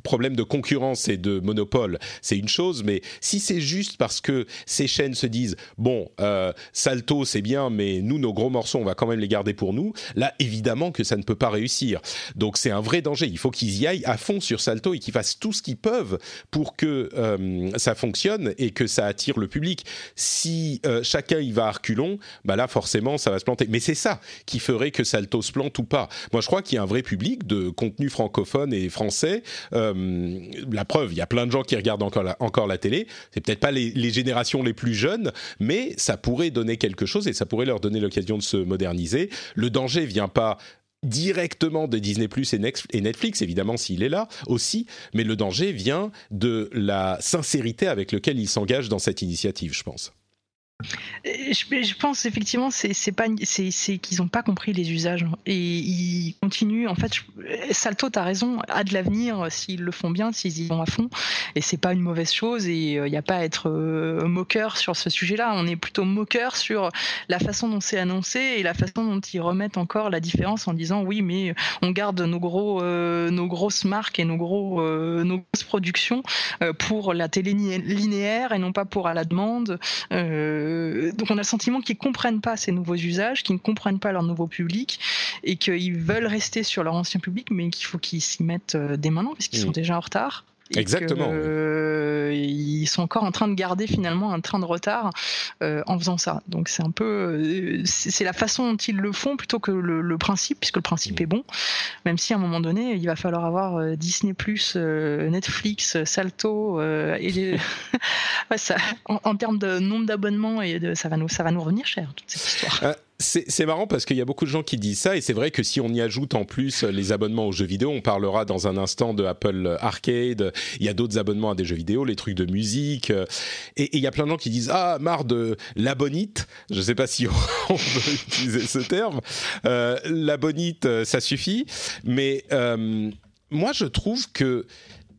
problème de concurrence et de monopole, c'est une chose, mais si c'est juste parce que ces chaînes se disent bon, euh, Salto c'est bien, mais nous nos gros morceaux on va quand même les garder pour nous, là évidemment que ça ne peut pas réussir. Donc c'est un vrai danger. Il faut qu'ils y aillent à fond sur Salto et qu'ils fassent tout ce qu'ils peuvent pour que euh, ça fonctionne et que ça attire le public. Si euh, chacun y va à reculons, bah là forcément ça va se planter. Mais c'est ça qui ferait que Salto se plante ou pas. Moi je crois qu'il y a un vrai public de contenu francophone et français euh, la preuve, il y a plein de gens qui regardent encore la, télé. C'est peut-être pas les, les, générations les plus jeunes, mais ça pourrait donner quelque chose et ça pourrait leur donner l'occasion de se moderniser. Le danger vient pas directement de Disney Plus et Netflix, évidemment s'il est là aussi, mais le danger vient de la sincérité avec laquelle ils s'engagent dans cette initiative, je pense. Je, pense effectivement c'est qu'ils n'ont pas compris les usages. Et ils continuent en fait Salto as raison a de l'avenir s'ils le font bien s'ils y vont à fond. Et c'est pas une mauvaise chose et il euh, n'y a pas à être euh, moqueur sur ce sujet-là. On est plutôt moqueur sur la façon dont c'est annoncé et la façon dont ils remettent encore la différence en disant oui mais on garde nos gros euh, nos grosses marques et nos gros nos grosses productions pour la télé linéaire et non pas pour à la demande. Euh, donc on a le sentiment qu'ils comprennent pas ces nouveaux usages, qu'ils ne comprennent pas leur nouveau public et qu'ils veulent rester sur leur ancien public, mais qu'il faut qu'ils s'y mettent euh, dès maintenant puisqu'ils sont déjà en retard. Exactement. Euh, ils sont encore en train de garder finalement un train de retard euh, en faisant ça. Donc c'est un peu, euh, c'est la façon dont ils le font plutôt que le, principe, puisque le principe mm. est bon. Même si à un moment donné, il va falloir avoir Disney+, Netflix, Salto et ça, en, termes de nombre d'abonnements et de, ça va nous, ça va nous revenir cher toute cette histoire. C'est marrant parce qu'il y a beaucoup de gens qui disent ça et c'est vrai que si on y ajoute en plus les abonnements aux jeux vidéo, on parlera dans un instant de Apple Arcade, il y a d'autres abonnements à des jeux vidéo, les trucs de musique. Et, il y a plein de gens qui disent ah marre de l'abonite, je ne sais pas si on, peut utiliser ce terme, euh, l'abonite ça suffit, mais euh, moi je trouve que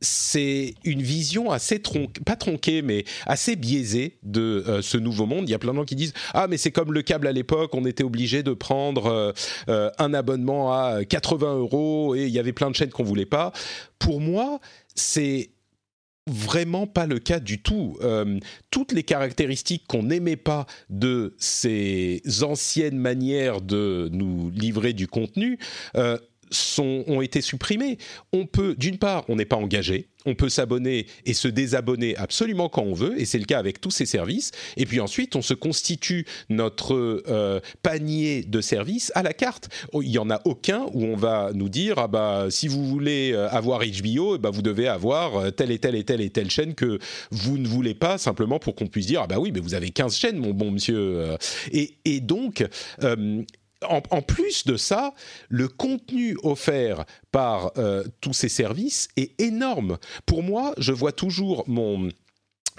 c'est une vision assez tronquée, pas tronquée, mais assez biaisée de euh, ce nouveau monde. Il y a plein de gens qui disent ah mais c'est comme le câble à l'époque, on était obligé de prendre euh, euh, un abonnement à 80 euros et il y avait plein de chaînes qu'on voulait pas. Pour moi, c'est vraiment pas le cas du tout. toutes les caractéristiques qu'on n'aimait pas de ces anciennes manières de nous livrer du contenu ont été supprimés. On peut, d'une part, on n'est pas engagé, on peut s'abonner et se désabonner absolument quand on veut, et c'est le cas avec tous ces services. Et puis ensuite, on se constitue notre euh, panier de services à la carte. Oh, il n'y en a aucun où on va nous dire ah bah si vous voulez euh, avoir HBO, bah vous devez avoir euh, telle et telle et telle et telle chaîne que vous ne voulez pas simplement pour qu'on puisse dire ah bah oui mais vous avez 15 chaînes mon bon monsieur. Et donc en, plus de ça, le contenu offert par euh, tous ces services est énorme. Pour moi, je vois toujours mon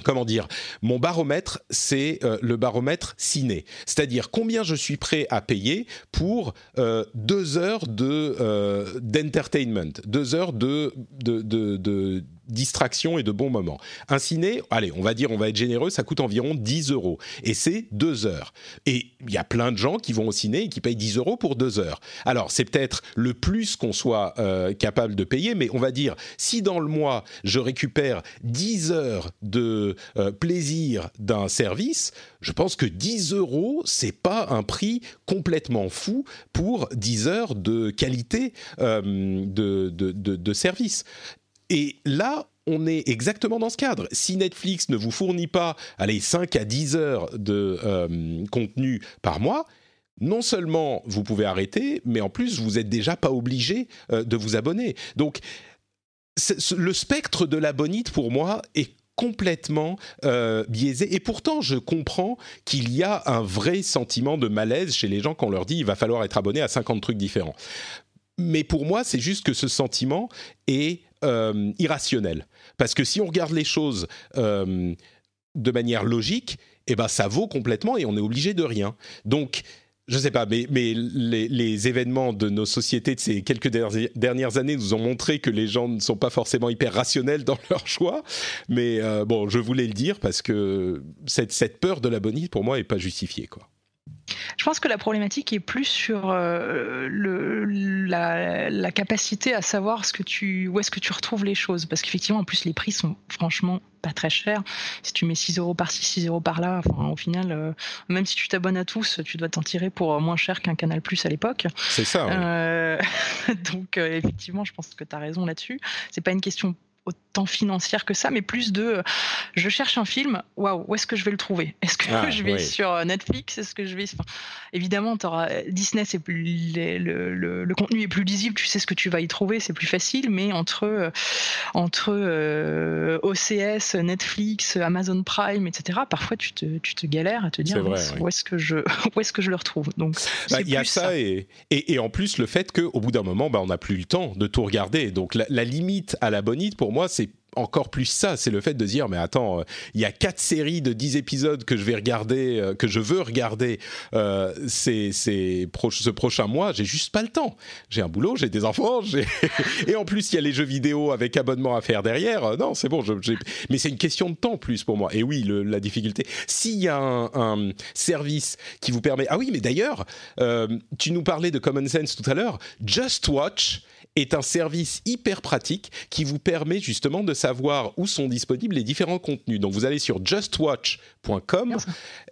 comment dire, mon baromètre, c'est euh, le baromètre ciné. C'est-à-dire combien je suis prêt à payer pour euh, deux heures de d'entertainment, deux heures de, de, de distraction et de bons moments. Un ciné, allez, on va dire, on va être généreux, ça coûte environ 10 euros. Et c'est deux heures. Et il y a plein de gens qui vont au ciné et qui payent 10 euros pour deux heures. Alors, c'est peut-être le plus qu'on soit euh, capable de payer, mais on va dire, si dans le mois, je récupère 10 heures de euh, plaisir d'un service, je pense que 10 euros, c'est pas un prix complètement fou pour 10 heures de qualité euh, de, de, de service. Et là, on est exactement dans ce cadre. Si Netflix ne vous fournit pas, allez, 5 à 10 heures de euh, contenu par mois, non seulement vous pouvez arrêter, mais en plus, vous n'êtes déjà pas obligé euh, de vous abonner. Donc, le spectre de l'abonite, pour moi, est complètement euh, biaisé. Et pourtant, je comprends qu'il y a un vrai sentiment de malaise chez les gens quand on leur dit il va falloir être abonné à 50 trucs différents. Mais pour moi, c'est juste que ce sentiment est euh, irrationnel. Parce que si on regarde les choses euh, de manière logique, eh ben ça vaut complètement et on est obligé de rien. Donc je sais pas, mais, mais les, événements de nos sociétés de ces quelques dernières années nous ont montré que les gens ne sont pas forcément hyper rationnels dans leur choix. Mais euh, bon, je voulais le dire parce que cette, cette peur de la bonite, pour moi, n'est pas justifiée. Quoi. Je pense que la problématique est plus sur euh, le, la, capacité à savoir ce que tu, où est-ce que tu retrouves les choses. Parce qu'effectivement, en plus, les prix sont franchement pas très chers. Si tu mets 6 euros par-ci, 6 euros par-là, enfin, au final, euh, même si tu t'abonnes à tous, tu dois t'en tirer pour moins cher qu'un Canal Plus à l'époque. C'est ça. Euh, donc, effectivement, je pense que tu as raison là-dessus. C'est pas une question autant financière que ça, mais plus de euh, je cherche un film, waouh, où est-ce que je vais le trouver? Est-ce que ah, je vais sur euh, Netflix? Est-ce que je vais Évidemment, auras, Disney, c'est plus le, contenu est plus lisible, tu sais ce que tu vas y trouver, c'est plus facile, mais entre euh, entre OCS, Netflix, Amazon Prime, etc. Parfois, tu te, tu te galères à te dire où est-ce que je est-ce que je le retrouve? Donc bah, il y a ça, Et, et, en plus le fait qu'au bout d'un moment, bah, on n'a plus le temps de tout regarder. Donc la, limite à la bonite pour moi, c'est c'est encore plus ça, c'est le fait de dire mais attends, euh, il y a quatre séries de dix épisodes que je vais regarder, euh, que je veux regarder euh, ce prochain mois, j'ai juste pas le temps. J'ai un boulot, j'ai des enfants, et en plus il y a les jeux vidéo avec abonnement à faire derrière. Euh, non, c'est bon, mais c'est une question de temps plus pour moi. Et oui, la difficulté. S'il y a un, service qui vous permet, ah oui, mais d'ailleurs, tu nous parlais de Common Sense tout à l'heure, Just Watch est un service hyper pratique qui vous permet justement de savoir où sont disponibles les différents contenus. Donc vous allez sur justwatch.com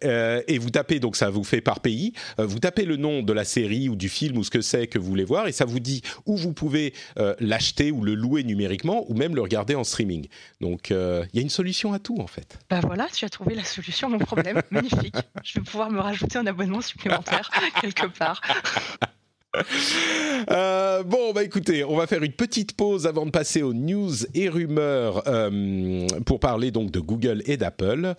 euh, et vous tapez, donc ça vous fait par pays, euh, vous tapez le nom de la série ou du film ou ce que c'est que vous voulez voir et ça vous dit où vous pouvez euh, l'acheter ou le louer numériquement ou même le regarder en streaming. Donc il y a une solution à tout en fait. Ben voilà, tu as trouvé la solution à mon problème. Magnifique. Je vais pouvoir me rajouter un abonnement supplémentaire quelque part. Euh, bon, bah écoutez, on va faire une petite pause avant de passer aux news et rumeurs euh, pour parler donc de Google et d'Apple.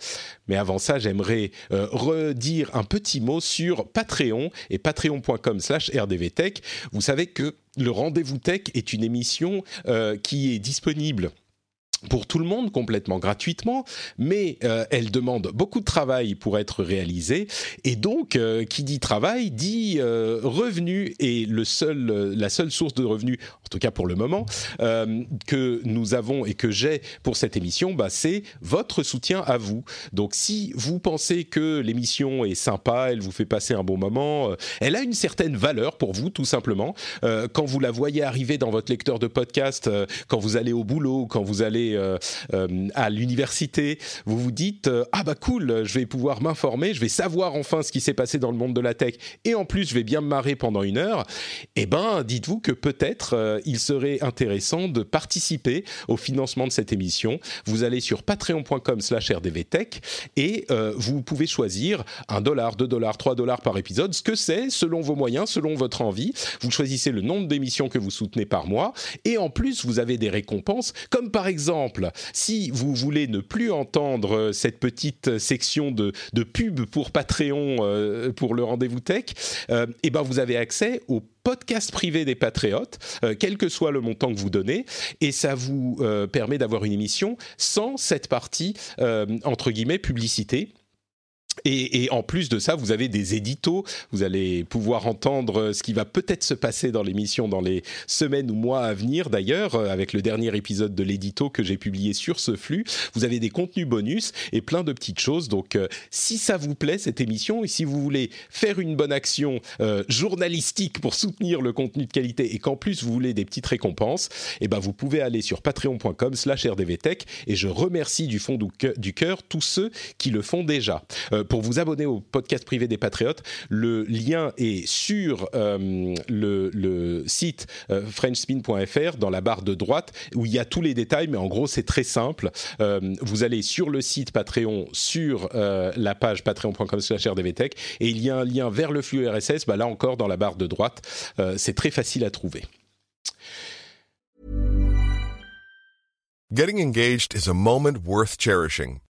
Mais avant ça, j'aimerais euh, redire un petit mot sur Patreon et patreon.com/slash rdvtech. Vous savez que le Rendez-vous Tech est une émission qui est disponible pour tout le monde complètement gratuitement, mais euh, elle demande beaucoup de travail pour être réalisée. Et donc euh, qui dit travail dit euh, revenu. Et le seul la seule source de revenus en tout cas pour le moment que nous avons et que j'ai pour cette émission bah c'est votre soutien à vous. Donc si vous pensez que l'émission est sympa, elle vous fait passer un bon moment, elle a une certaine valeur pour vous tout simplement. Quand vous la voyez arriver dans votre lecteur de podcast, quand vous allez au boulot, quand vous allez euh, euh, à l'université, vous vous dites euh, ah bah cool, je vais pouvoir m'informer, je vais savoir enfin ce qui s'est passé dans le monde de la tech, et en plus je vais bien me marrer pendant une heure. Eh ben, dites-vous que peut-être il serait intéressant de participer au financement de cette émission. Vous allez sur patreon.com/rdvtech et vous pouvez choisir un dollar, deux dollars, trois dollars par épisode, ce que c'est selon vos moyens, selon votre envie. Vous choisissez le nombre d'émissions que vous soutenez par mois et en plus vous avez des récompenses, comme par exemple si vous voulez ne plus entendre euh, cette petite section de, pub pour Patreon euh, pour le rendez-vous tech, euh, eh ben vous avez accès au podcast privé des patriotes, quel que soit le montant que vous donnez, et ça vous permet d'avoir une émission sans cette partie entre guillemets publicité et, et, en plus de ça, vous avez des éditos. Vous allez pouvoir entendre ce qui va peut-être se passer dans l'émission dans les semaines ou mois à venir. D'ailleurs, avec le dernier épisode de l'édito que j'ai publié sur ce flux, vous avez des contenus bonus et plein de petites choses. Donc, euh, si ça vous plaît cette émission et si vous voulez faire une bonne action euh, journalistique pour soutenir le contenu de qualité et qu'en plus vous voulez des petites récompenses, eh ben vous pouvez aller sur patreon.com/rdvtech et je remercie du fond du cœur tous ceux qui le font déjà. Euh, pour vous abonner au podcast privé des Patriotes, le lien est sur euh, le, site euh, frenchspin.fr dans la barre de droite où il y a tous les détails, mais en gros c'est très simple. Euh, vous allez sur le site Patreon, sur la page patreon.com/rdvtech et il y a un lien vers le flux RSS. Bah, là encore dans la barre de droite, c'est très facile à trouver. Getting engaged is a moment worth cherishing.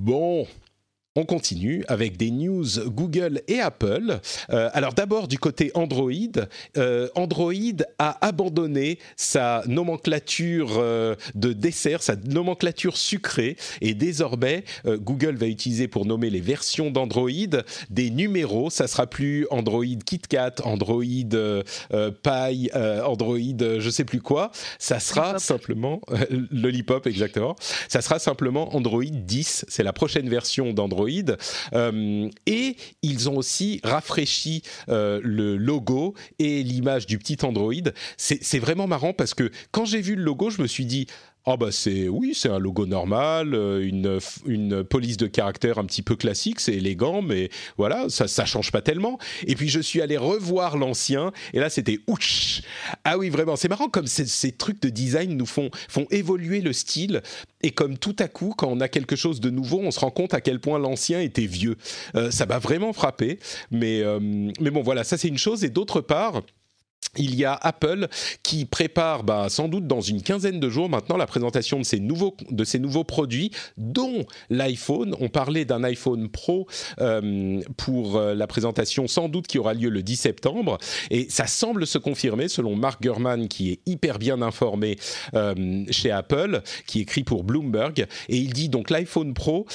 Bon, on continue avec des news Google et Apple. Euh, alors d'abord du côté Android, euh, Android a abandonné sa nomenclature euh, de dessert, sa nomenclature sucrée, et désormais Google va utiliser pour nommer les versions d'Android des numéros. Ça sera plus Android KitKat, Android Pie, Android je sais plus quoi. Ça sera simplement Lollipop exactement. Ça sera simplement Android 10. C'est la prochaine version d'Android euh, et ils ont aussi rafraîchi euh, le logo et l'image du petit Android. C'est vraiment marrant parce que quand j'ai vu le logo, je me suis dit Oh bah c'est oui, c'est un logo normal, euh, une, une police de caractère un petit peu classique, c'est élégant, mais voilà, ça ça change pas tellement. Et puis je suis allé revoir l'ancien, et là c'était ouch. Ah oui, vraiment, c'est marrant comme ces, ces, trucs de design nous font font évoluer le style, et comme tout à coup, quand on a quelque chose de nouveau, on se rend compte à quel point l'ancien était vieux. Euh, ça m'a vraiment frappé, mais euh, mais bon voilà, ça c'est une chose, et d'autre part il y a Apple qui prépare bah, sans doute dans une quinzaine de jours maintenant la présentation de ces nouveaux, de ces nouveaux produits, dont l'iPhone. On parlait d'un iPhone Pro euh, pour euh, la présentation sans doute qui aura lieu le 10 septembre. Et ça semble se confirmer selon Mark Gurman qui est hyper bien informé euh, chez Apple, qui écrit pour Bloomberg. Et il dit donc l'iPhone Pro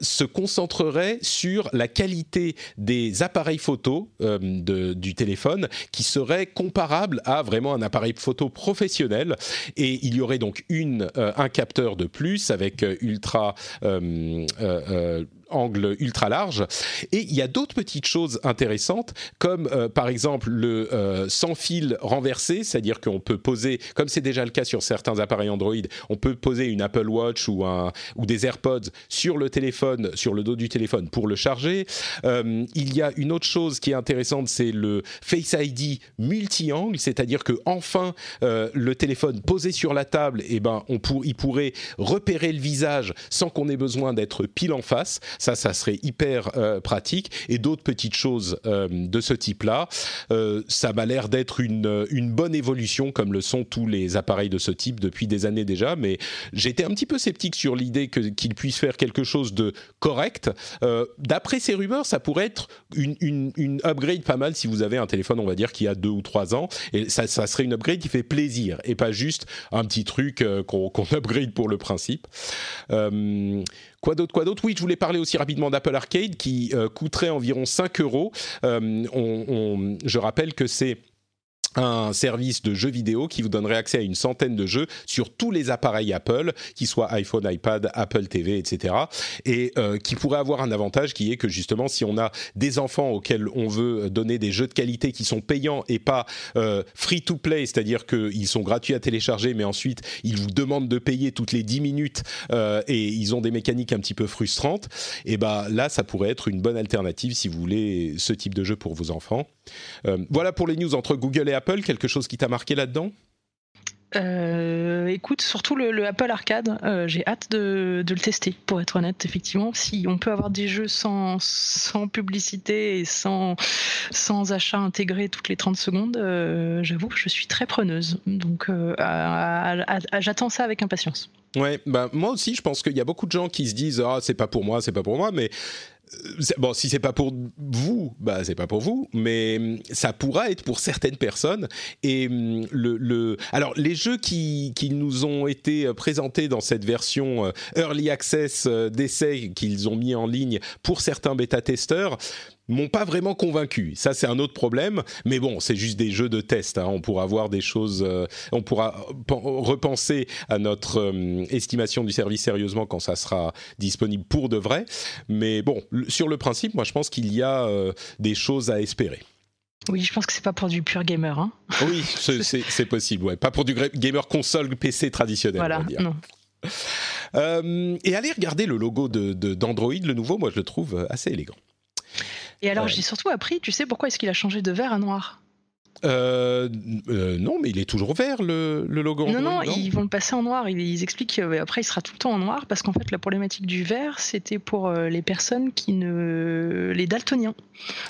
se concentrerait sur la qualité des appareils photo du téléphone qui serait comparable à vraiment un appareil photo professionnel. Et il y aurait donc euh, un capteur de plus avec euh, ultra euh, angle ultra large. Et il y a d'autres petites choses intéressantes, comme euh, par exemple le euh, sans fil renversé, c'est-à-dire qu'on peut poser, comme c'est déjà le cas sur certains appareils Android, on peut poser une Apple Watch ou, un, ou des AirPods sur le téléphone, sur le dos du téléphone pour le charger. Euh, il y a une autre chose qui est intéressante, c'est le Face ID multi-angle, c'est-à-dire que enfin le téléphone posé sur la table, eh ben on pour, il pourrait repérer le visage sans qu'on ait besoin d'être pile en face. Ça, ça serait hyper euh, pratique. Et d'autres petites choses euh, de ce type-là, euh, ça m'a l'air d'être une, bonne évolution, comme le sont tous les appareils de ce type depuis des années déjà. Mais j'étais un petit peu sceptique sur l'idée qu'ils puissent faire quelque chose de correct. D'après ces rumeurs, ça pourrait être une, upgrade pas mal si vous avez un téléphone, on va dire, qui a deux ou trois ans. Et ça, serait une upgrade qui fait plaisir et pas juste un petit truc qu'on qu upgrade pour le principe. Euh, Quoi d'autre Quoi d'autre? Oui, je voulais parler aussi rapidement d'Apple Arcade qui euh, coûterait environ 5 euros. Euh, je rappelle que c'est un service de jeux vidéo qui vous donnerait accès à une centaine de jeux sur tous les appareils Apple, qu'ils soient iPhone, iPad, Apple TV, etc. Et euh, qui pourrait avoir un avantage qui est que justement, si on a des enfants auxquels on veut donner des jeux de qualité qui sont payants et pas euh, free to play, c'est-à-dire qu'ils sont gratuits à télécharger, mais ensuite ils vous demandent de payer toutes les 10 minutes euh, et ils ont des mécaniques un petit peu frustrantes, et ben là, ça pourrait être une bonne alternative si vous voulez ce type de jeu pour vos enfants. Euh, voilà pour les news entre Google et Apple. Quelque chose qui t'a marqué là-dedans? Euh, écoute, surtout le, le Apple Arcade, euh, j'ai hâte de, de, le tester, pour être honnête, effectivement. Si on peut avoir des jeux sans, sans publicité et sans, sans achat intégré toutes les 30 secondes, euh, j'avoue que je suis très preneuse. Donc j'attends ça avec impatience. Ouais, bah, moi aussi, je pense qu'il y a beaucoup de gens qui se disent Ah, c'est pas pour moi, c'est pas pour moi, mais bon, si c'est pas pour vous, bah c'est pas pour vous, mais ça pourra être pour certaines personnes. Et le, le alors les jeux qui, qui nous ont été présentés dans cette version early access d'essai qu'ils ont mis en ligne pour certains bêta testeurs m'ont pas vraiment convaincu. Ça, c'est un autre problème. Mais bon, c'est juste des jeux de test. Hein. On pourra voir des choses. Euh, on pourra repenser à notre euh, estimation du service sérieusement quand ça sera disponible pour de vrai. Mais bon, sur le principe, moi, je pense qu'il y a euh, des choses à espérer. Oui, je pense que c'est pas pour du pur gamer. Hein. Oui, c'est possible. Ouais, pas pour du gamer console PC traditionnel. Voilà. Non. Euh, et allez regarder le logo d'Android, de, de, le nouveau. Moi, je le trouve assez élégant. Et alors, j'ai surtout appris, tu sais pourquoi est-ce qu'il a changé de vert à noir? Euh, euh, non, mais il est toujours vert le, le logo. Non, non, non, ils vont le passer en noir. Ils, ils expliquent qu'après il sera tout le temps en noir parce qu'en fait la problématique du vert c'était pour euh, les personnes qui ne, les daltoniens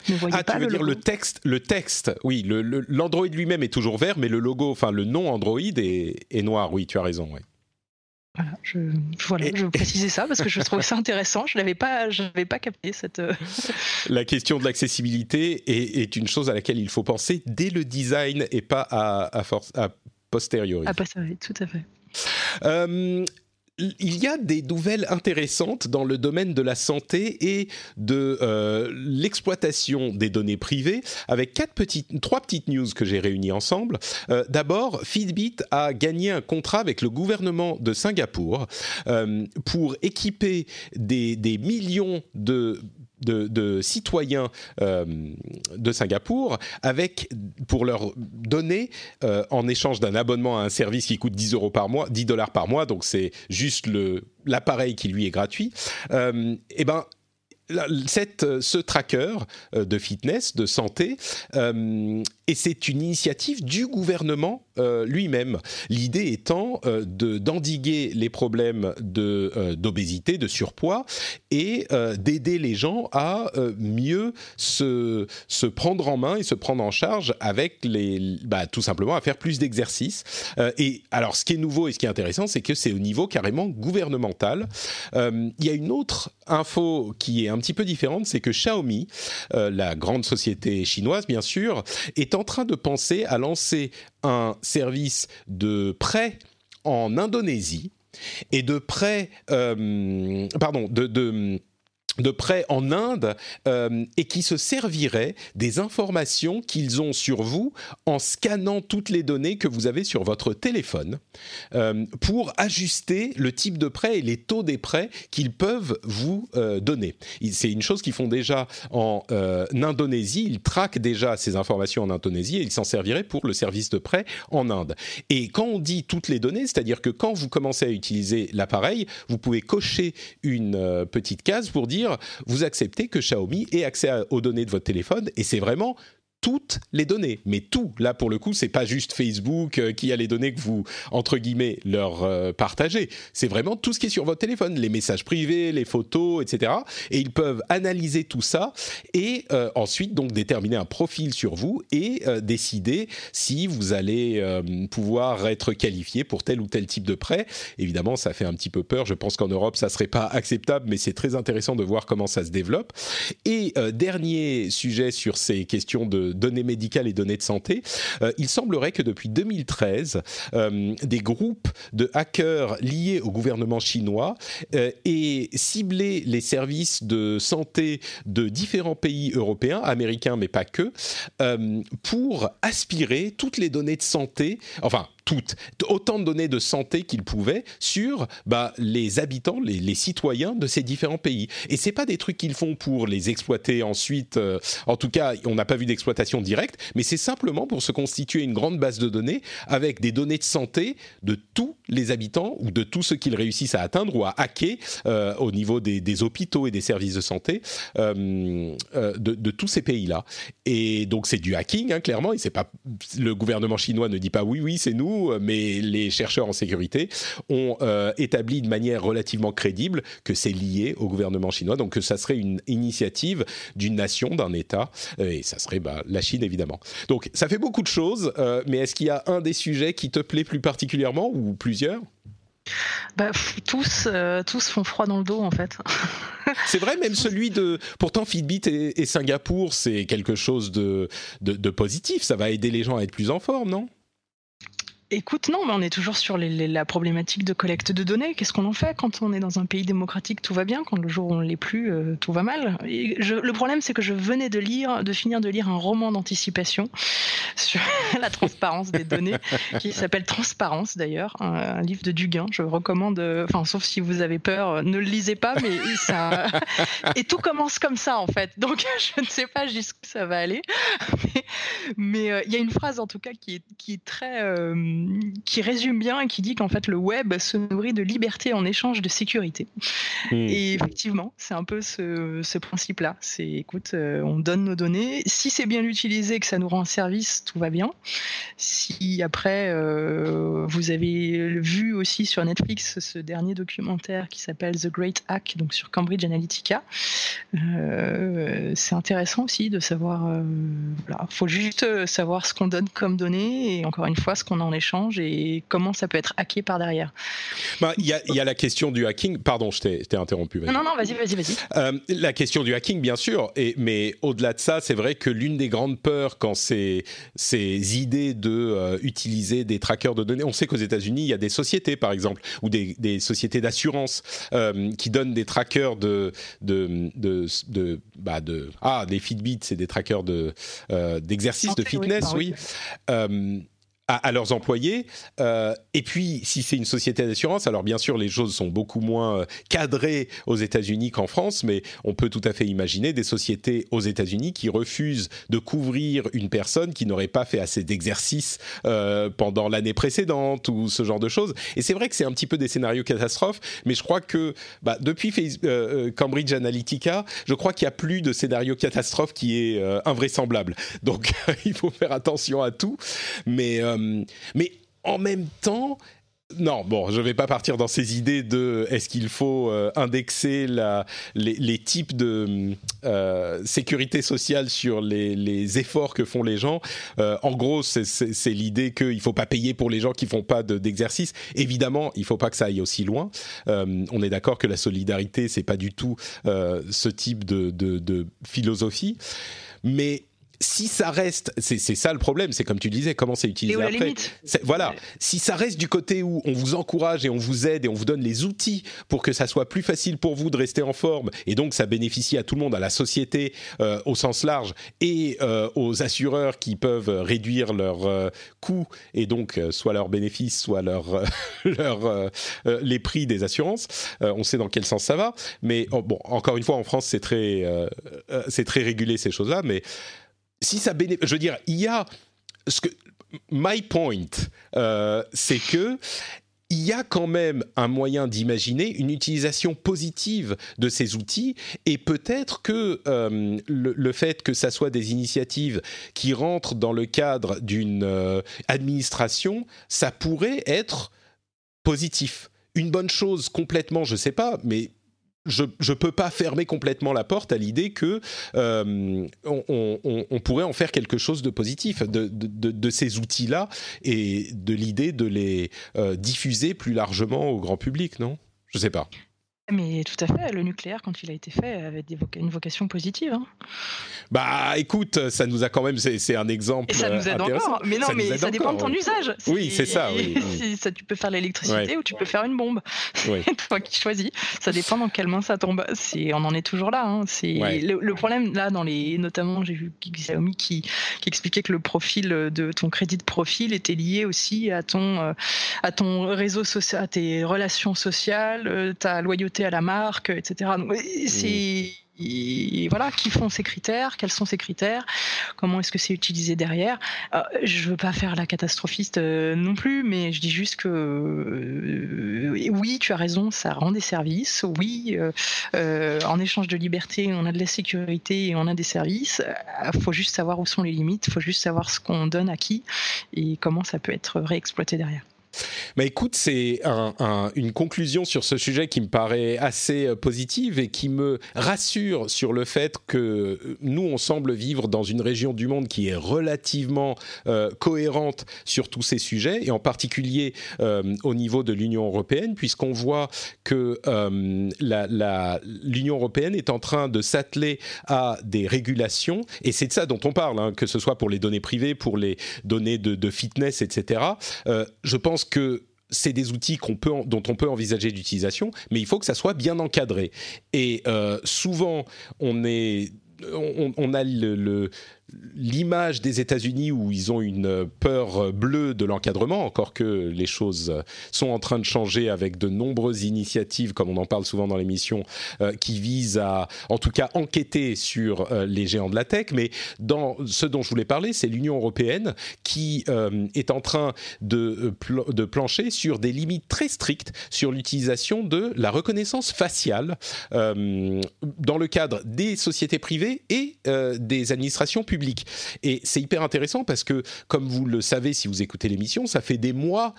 ne voyaient ah, pas. tu veux le dire logo. le texte, le texte, oui, l'Android le, lui-même est toujours vert, mais le logo, enfin le nom Android est, est noir. Oui, tu as raison. Ouais. Voilà, je, voilà, je veux préciser ça parce que je trouvais ça intéressant. Je n'avais pas, je n'avais pas capté cette. euh, La question de l'accessibilité est, est, une chose à laquelle il faut penser dès le design et pas à, à, force, à posteriori. À posteriori, tout à fait. Euh, il y a des nouvelles intéressantes dans le domaine de la santé et de euh, l'exploitation des données privées, avec quatre petites, trois petites news que j'ai réunies ensemble. Euh, D'abord, Fitbit a gagné un contrat avec le gouvernement de Singapour euh, pour équiper des, des millions de de, citoyens de Singapour avec pour leur donner en échange d'un abonnement à un service qui coûte 10 euros par mois, 10 dollars par mois, donc c'est juste l'appareil qui lui est gratuit. et eh ben cette, ce tracker de fitness, de santé, et c'est une initiative du gouvernement euh, lui-même. L'idée étant euh, de d'endiguer les problèmes euh, d'obésité, de surpoids, et d'aider les gens à mieux se se prendre en main et se prendre en charge avec les bah, tout simplement à faire plus d'exercices. et alors, ce qui est nouveau et ce qui est intéressant, c'est que c'est au niveau carrément gouvernemental. Il y a une autre info qui est un petit peu différente, c'est que Xiaomi, la grande société chinoise bien sûr, est en train de penser à lancer un service de prêt en Indonésie et de prêt, euh, pardon, de de prêt en Inde euh, et qui se serviraient des informations qu'ils ont sur vous en scannant toutes les données que vous avez sur votre téléphone euh, pour ajuster le type de prêt et les taux des prêts qu'ils peuvent vous euh, donner. C'est une chose qu'ils font déjà en Indonésie, ils traquent déjà ces informations en Indonésie et ils s'en serviraient pour le service de prêt en Inde. Et quand on dit toutes les données, c'est-à-dire que quand vous commencez à utiliser l'appareil, vous pouvez cocher une petite case pour dire vous acceptez que Xiaomi ait accès aux données de votre téléphone et c'est vraiment toutes les données, mais tout. Là, pour le coup, c'est pas juste Facebook euh, qui a les données que vous entre guillemets leur euh, partagez. C'est vraiment tout ce qui est sur votre téléphone, les messages privés, les photos, etc. Et ils peuvent analyser tout ça et euh, ensuite donc déterminer un profil sur vous et décider si vous allez pouvoir être qualifié pour tel ou tel type de prêt. Évidemment, ça fait un petit peu peur. Je pense qu'en Europe, ça serait pas acceptable, mais c'est très intéressant de voir comment ça se développe. Et dernier sujet sur ces questions de données médicales et données de santé, euh, il semblerait que depuis 2013, euh, des groupes de hackers liés au gouvernement chinois euh, aient ciblé les services de santé de différents pays européens, américains mais pas que, pour aspirer toutes les données de santé, enfin toutes, autant de données de santé qu'ils pouvaient sur bah, les habitants, les, citoyens de ces différents pays. Et c'est pas des trucs qu'ils font pour les exploiter ensuite. Euh, en tout cas, on n'a pas vu d'exploitation directe, mais c'est simplement pour se constituer une grande base de données avec des données de santé de tous les habitants ou de tous ceux qu'ils réussissent à atteindre ou à hacker euh, au niveau des, hôpitaux et des services de santé euh, de, tous ces pays-là. Et donc c'est du hacking, hein, clairement. Et c'est pas le gouvernement chinois ne dit pas oui, oui, c'est nous mais les chercheurs en sécurité ont euh, établi de manière relativement crédible que c'est lié au gouvernement chinois, donc que ça serait une initiative d'une nation, d'un État, euh, et ça serait bah, la Chine évidemment. Donc ça fait beaucoup de choses, euh, mais est-ce qu'il y a un des sujets qui te plaît plus particulièrement ou plusieurs? Bah, tous, tous font froid dans le dos en fait. c'est vrai, même celui de. Pourtant, Fitbit et, Singapour, c'est quelque chose de, de, positif. Ça va aider les gens à être plus en forme, non? Écoute, non, mais on est toujours sur la problématique de collecte de données. Qu'est-ce qu'on en fait quand on est dans un pays démocratique Tout va bien. Quand le jour où on l'est plus, euh, tout va mal? le problème, c'est que je venais de lire, de finir de lire un roman d'anticipation sur la transparence des données, qui s'appelle Transparence d'ailleurs, un, livre de Duguin. Je recommande, euh, enfin, sauf si vous avez peur, euh, ne le lisez pas, mais ça. Et tout commence comme ça en fait. Donc, je ne sais pas jusqu'où ça va aller, mais il y a une phrase en tout cas qui est, qui est très qui résume bien et qui dit qu'en fait le web se nourrit de liberté en échange de sécurité. Hmm. Et effectivement, c'est un peu ce, principe-là. C'est écoute, euh, on donne nos données. Si c'est bien utilisé, que ça nous rend service, tout va bien. Si après euh, vous avez vu aussi sur Netflix ce dernier documentaire qui s'appelle The Great Hack, donc sur Cambridge Analytica, euh, c'est intéressant aussi de savoir. voilà, faut juste savoir ce qu'on donne comme données et encore une fois ce qu'on en échange et comment ça peut être hacké par derrière. Bah, il y, a, la question du hacking. Pardon, je t'ai interrompu. Non, non, vas-y, vas-y, vas-y. Euh, la question du hacking, bien sûr. Et, mais au-delà de ça, c'est vrai que l'une des grandes peurs quand ces, ces idées de euh, utiliser des trackers de données, on sait qu'aux États-Unis, il y a des sociétés, par exemple, ou des, des sociétés d'assurance euh, qui donnent des trackers de, de, de, de, bah de ah, des Fitbit, c'est des trackers de d'exercice, de fitness, oui. oui à, leurs employés. Euh, et puis, si c'est une société d'assurance, alors bien sûr, les choses sont beaucoup moins euh, cadrées aux États-Unis qu'en France, mais on peut tout à fait imaginer des sociétés aux États-Unis qui refusent de couvrir une personne qui n'aurait pas fait assez d'exercice euh, pendant l'année précédente ou ce genre de choses. Et c'est vrai que c'est un petit peu des scénarios catastrophes, mais je crois que bah, depuis Cambridge Analytica, je crois qu'il n'y a plus de scénario catastrophe qui est invraisemblable. Donc, il faut faire attention à tout. Mais euh, mais en même temps, non, bon, je ne vais pas partir dans ces idées de est-ce qu'il faut euh, indexer les, types de euh, sécurité sociale sur les, efforts que font les gens. en gros, c'est l'idée qu'il ne faut pas payer pour les gens qui ne font pas d'exercice. Évidemment, il ne faut pas que ça aille aussi loin. on est d'accord que la solidarité, c'est pas du tout ce type de, de philosophie. Mais si ça reste, c'est ça le problème, c'est comme tu disais, comment c'est utilisé après. Voilà, si ça reste du côté où on vous encourage et on vous aide et on vous donne les outils pour que ça soit plus facile pour vous de rester en forme et donc ça bénéficie à tout le monde, à la société euh, au sens large et euh, aux assureurs qui peuvent réduire leurs euh, coûts et donc soit leurs bénéfices, soit leur, leur les prix des assurances. on sait dans quel sens ça va, mais oh, bon, encore une fois, en France, c'est très c'est très régulé ces choses-là, mais si ça bénéficie, je veux dire, il y a ce que my point, euh, c'est que il y a quand même un moyen d'imaginer une utilisation positive de ces outils et peut-être que euh, le, fait que ça soit des initiatives qui rentrent dans le cadre d'une euh, administration, ça pourrait être positif. Une bonne chose complètement, je ne sais pas, mais je ne peux pas fermer complètement la porte à l'idée que euh, on, pourrait en faire quelque chose de positif de, ces outils-là et de l'idée de les euh, diffuser plus largement au grand public, non? Je ne sais pas. Mais tout à fait, le nucléaire, quand il a été fait, avait une vocation positive. Hein. Bah écoute, ça nous a quand même, c'est un exemple. Et ça nous aide encore. Mais non, mais ça dépend de ton usage. Oui, c'est ça. Oui, ça. Tu peux faire l'électricité ou tu peux faire une bombe. Oui. Toi qui choisis. Ça dépend dans quelle main ça tombe. On en est toujours là. Hein. Le, le, problème, là, dans les, notamment, j'ai vu Xiaomi qui, qui expliquait que le profil de ton crédit de profil était lié aussi à ton, euh, à ton réseau social, à tes relations sociales, euh, ta loyauté à la marque, etc. c'est voilà, qui font ces critères, quels sont ces critères, comment est-ce que c'est utilisé derrière. Euh, je veux pas faire la catastrophiste euh, non plus, mais je dis juste que euh, oui, tu as raison, ça rend des services. Oui, en échange de liberté, on a de la sécurité et on a des services. Il faut juste savoir où sont les limites, il faut juste savoir ce qu'on donne à qui et comment ça peut être réexploité derrière. Mais écoute, c'est une conclusion sur ce sujet qui me paraît assez euh, positive et qui me rassure sur le fait que euh, nous, on semble vivre dans une région du monde qui est relativement euh, cohérente sur tous ces sujets, et en particulier au niveau de l'Union européenne, puisqu'on voit que l'Union européenne est en train de s'atteler à des régulations, et c'est de ça dont on parle, hein, que ce soit pour les données privées, pour les données de, de fitness, etc. je pense que c'est des outils dont on peut envisager l'utilisation, mais il faut que ça soit bien encadré. Et euh, souvent, on est on, a le, l'image des États-Unis où ils ont une peur bleue de l'encadrement, encore que les choses sont en train de changer avec de nombreuses initiatives, comme on en parle souvent dans l'émission, euh, qui visent à, en tout cas, enquêter sur euh, les géants de la tech. Mais dans ce dont je voulais parler, c'est l'Union européenne qui euh, est en train de, de plancher sur des limites très strictes sur l'utilisation de la reconnaissance faciale dans le cadre des sociétés privées et des administrations publiques et c'est hyper intéressant parce que, comme vous le savez si vous écoutez l'émission, ça fait des mois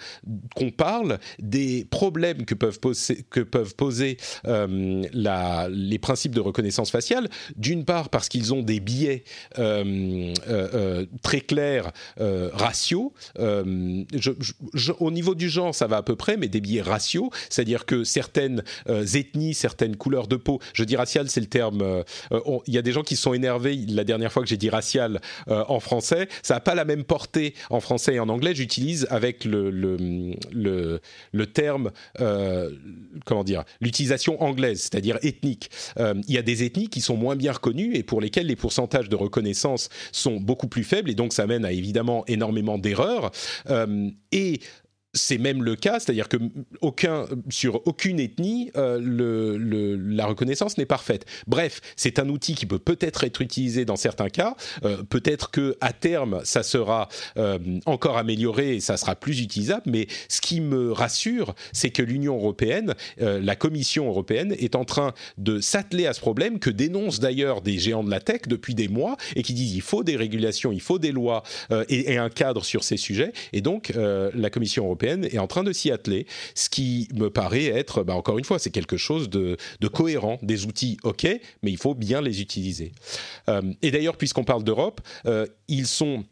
qu'on parle des problèmes que peuvent poser, que peuvent poser euh, les principes de reconnaissance faciale. D'une part parce qu'ils ont des biais euh, euh, très clairs raciaux. au niveau du genre, ça va à peu près, mais des biais raciaux, c'est-à-dire que certaines ethnies, certaines couleurs de peau, je dis racial, c'est le terme. Il y a des gens qui sont énervés la dernière fois que j'ai dit racial commercial en français. Ça n'a pas la même portée en français et en anglais. J'utilise avec le, le, le, terme, comment dire, l'utilisation anglaise, c'est-à-dire ethnique. il y a des ethnies qui sont moins bien reconnues et pour lesquelles les pourcentages de reconnaissance sont beaucoup plus faibles et donc ça mène à évidemment énormément d'erreurs. et c'est même le cas, c'est-à-dire que aucun, sur aucune ethnie, euh, le, la reconnaissance n'est parfaite. Bref, c'est un outil qui peut peut-être être utilisé dans certains cas. Euh, peut-être que à terme, ça sera euh, encore amélioré et ça sera plus utilisable. Mais ce qui me rassure, c'est que l'Union européenne, la Commission européenne, est en train de s'atteler à ce problème que dénoncent d'ailleurs des géants de la tech depuis des mois et qui disent il faut des régulations, il faut des lois et, et, un cadre sur ces sujets. Et donc la Commission européenne est en train de s'y atteler, ce qui me paraît être, bah, encore une fois, c'est quelque chose de, cohérent. Des outils, ok, mais il faut bien les utiliser. Euh, et d'ailleurs, puisqu'on parle d'Europe, euh, ils sont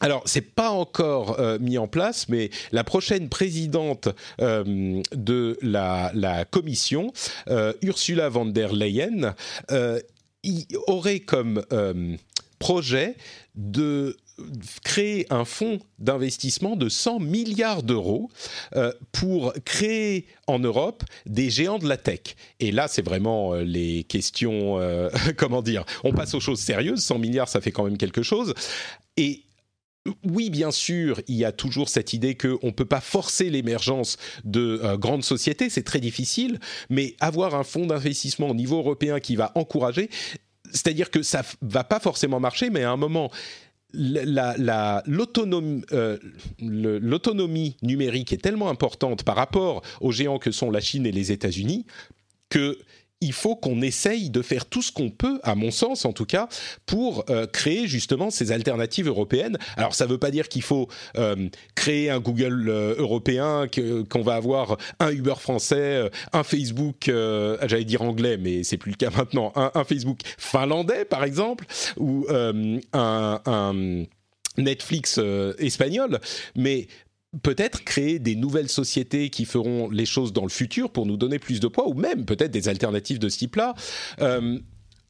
alors, c'est pas encore euh, mis en place, mais la prochaine présidente de la, la Commission, Ursula von der Leyen, aurait comme projet de créer un fonds d'investissement de 100 milliards d'euros euh, pour créer en Europe des géants de la tech. Et là, c'est vraiment euh, les questions, euh, comment dire, on passe aux choses sérieuses, 100 milliards, ça fait quand même quelque chose. Et oui, bien sûr, il y a toujours cette idée qu'on ne peut pas forcer l'émergence de grandes sociétés, c'est très difficile, mais avoir un fonds d'investissement au niveau européen qui va encourager, c'est-à-dire que ça va pas forcément marcher, mais à un moment, euh, l'autonomie numérique est tellement importante par rapport aux géants que sont la Chine et les États-Unis que il faut qu'on essaye de faire tout ce qu'on peut, à mon sens en tout cas, pour euh, créer justement ces alternatives européennes. Alors ça ne veut pas dire qu'il faut euh, créer un Google euh, européen, qu'on va avoir un Uber français, un Facebook, j'allais dire anglais, mais c'est plus le cas maintenant, un, Facebook finlandais par exemple, ou un, un Netflix espagnol, mais peut-être créer des nouvelles sociétés qui feront les choses dans le futur pour nous donner plus de poids, ou même peut-être des alternatives de ce type-là. Euh,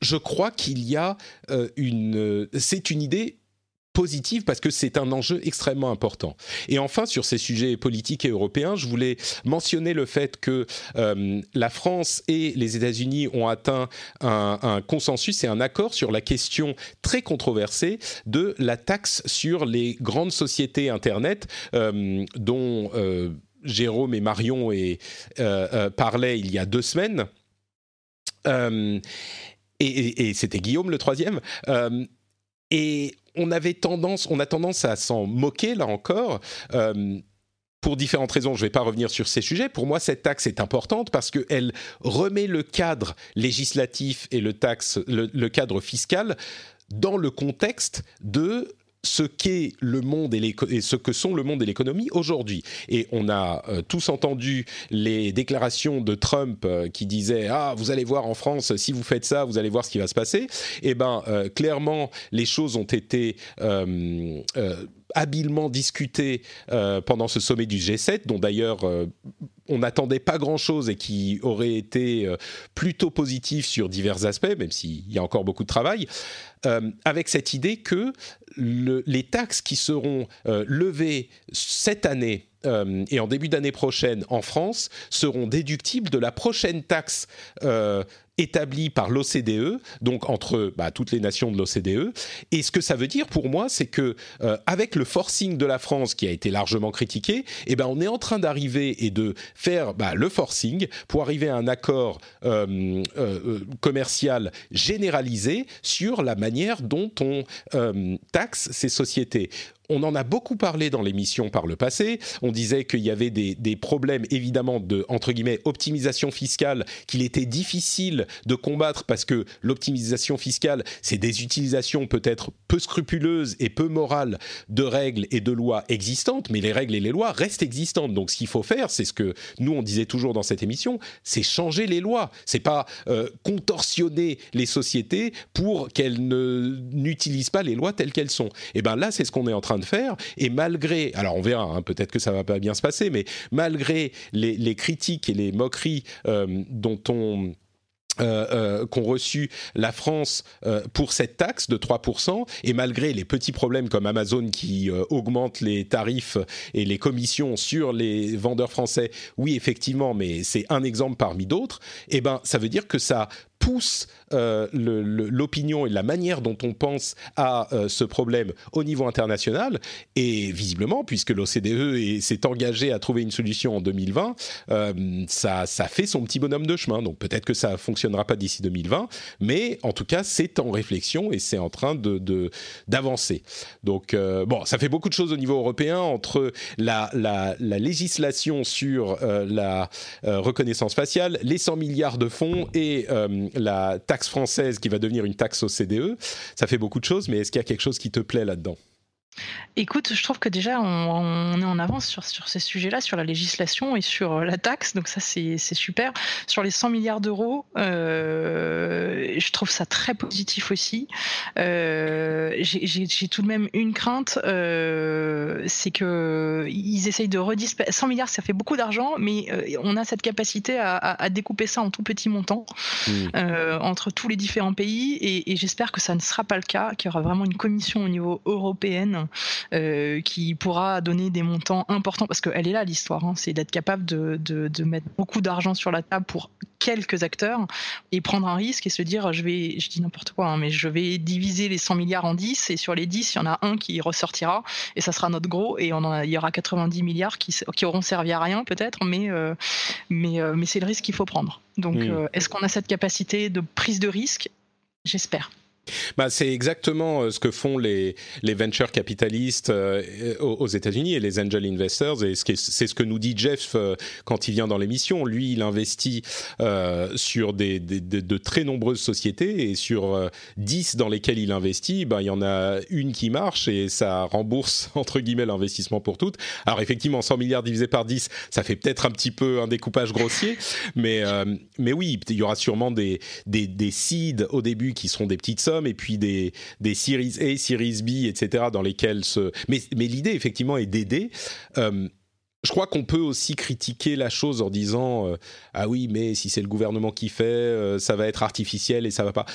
je crois qu'il y a euh, une... C'est une idée positive parce que c'est un enjeu extrêmement important. Et enfin, sur ces sujets politiques et européens, je voulais mentionner le fait que euh, la France et les États-Unis ont atteint un, consensus et un accord sur la question très controversée de la taxe sur les grandes sociétés Internet euh, dont euh, Jérôme et Marion et, parlaient il y a deux semaines. et, et c'était Guillaume le troisième. et on a tendance à s'en moquer là encore. Euh, pour différentes raisons, je ne vais pas revenir sur ces sujets. Pour moi, cette taxe est importante parce qu'elle remet le cadre législatif et le cadre fiscal dans le contexte de ce qu'est le monde et, ce que sont le monde et l'économie aujourd'hui. Et on a euh, tous entendu les déclarations de Trump euh, qui disaient ah vous allez voir en France si vous faites ça vous allez voir ce qui va se passer. Eh ben euh, clairement les choses ont été habilement discutées pendant ce sommet du G7, dont d'ailleurs on n'attendait pas grand-chose et qui aurait été plutôt positif sur divers aspects, même s'il y a encore beaucoup de travail, avec cette idée que les taxes qui seront euh, levées cette année euh, et en début d'année prochaine en France seront déductibles de la prochaine taxe euh, établie par l'OCDE, donc entre bah, toutes les nations de l'OCDE. Et ce que ça veut dire pour moi, c'est que euh, avec le forcing de la France qui a été largement critiqué, eh ben on est en train d'arriver et de faire bah, le forcing pour arriver à un accord commercial généralisé sur la manière dont on taxe ces sociétés on en a beaucoup parlé dans l'émission par le passé. On disait qu'il y avait des, problèmes évidemment de entre guillemets optimisation fiscale qu'il était difficile de combattre parce que l'optimisation fiscale c'est des utilisations peut-être peu scrupuleuses et peu morales de règles et de lois existantes, mais les règles et les lois restent existantes. Donc ce qu'il faut faire, c'est ce que nous on disait toujours dans cette émission, c'est changer les lois. C'est pas euh, contorsionner les sociétés pour qu'elles n'utilisent pas les lois telles qu'elles sont. Et ben là c'est ce qu'on est en train de faire. Et malgré, alors on verra, hein, peut-être que ça va pas bien se passer, mais malgré les, critiques et les moqueries euh, dont on euh, euh, qu'ont reçu la France euh, pour cette taxe de 3%, et malgré les petits problèmes comme Amazon qui augmente les tarifs et les commissions sur les vendeurs français, oui effectivement, mais c'est un exemple parmi d'autres, eh ben ça veut dire que ça pousse euh, l'opinion et la manière dont on pense à euh, ce problème au niveau international. Et visiblement, puisque l'OCDE s'est engagé à trouver une solution en 2020, euh, ça, fait son petit bonhomme de chemin. Donc peut-être que ça ne fonctionnera pas d'ici 2020, mais en tout cas, c'est en réflexion et c'est en train d'avancer. De, Donc bon, ça fait beaucoup de choses au niveau européen entre la, la, la législation sur la reconnaissance faciale, les 100 milliards de fonds et la taxe française qui va devenir une taxe au CDE. Ça fait beaucoup de choses, mais est-ce qu'il y a quelque chose qui te plaît là-dedans? Écoute, je trouve que déjà on, est en avance sur, sur ces sujets-là, sur la législation et sur euh, la taxe, donc ça c'est super. Sur les 100 milliards d'euros, euh, je trouve ça très positif aussi. Euh, J'ai tout de même une crainte, euh, c'est que ils essayent de redispatcher. 100 milliards, ça fait beaucoup d'argent, mais on a cette capacité à, à, à, découper ça en tout petits montants mmh. entre tous les différents pays, et, et j'espère que ça ne sera pas le cas, qu'il y aura vraiment une commission au niveau européen euh, qui pourra donner des montants importants, parce qu'elle est là l'histoire, hein, c'est d'être capable de, de, de, mettre beaucoup d'argent sur la table pour quelques acteurs et prendre un risque et se dire, je vais, je dis n'importe quoi, hein, mais je vais diviser les 100 milliards en 10 et sur les 10, il y en a un qui ressortira et ça sera notre gros et on en a, il y aura 90 milliards qui, qui auront servi à rien peut-être, mais, euh, mais, euh, mais c'est le risque qu'il faut prendre. Donc, mmh. est-ce qu'on a cette capacité de prise de risque? J'espère. Bah, c'est exactement euh, ce que font les, venture capitalistes euh, aux États-Unis et les angel investors. Et c'est ce que nous dit Jeff euh, quand il vient dans l'émission. Lui, il investit sur de, très nombreuses sociétés et sur 10 dans lesquelles il investit, bah, il y en a une qui marche et ça rembourse entre guillemets l'investissement pour toutes. Alors effectivement, 100 milliards divisé par 10, ça fait peut-être un petit peu un découpage grossier, mais, mais oui, il y aura sûrement des, des, des seeds au début qui seront des petites sommes et puis des, des Series A, Series B, etc. dans lesquels se... Mais, mais l'idée, effectivement, est d'aider. Euh, je crois qu'on peut aussi critiquer la chose en disant euh, ah oui mais si c'est le gouvernement qui fait euh, ça va être artificiel et ça va pas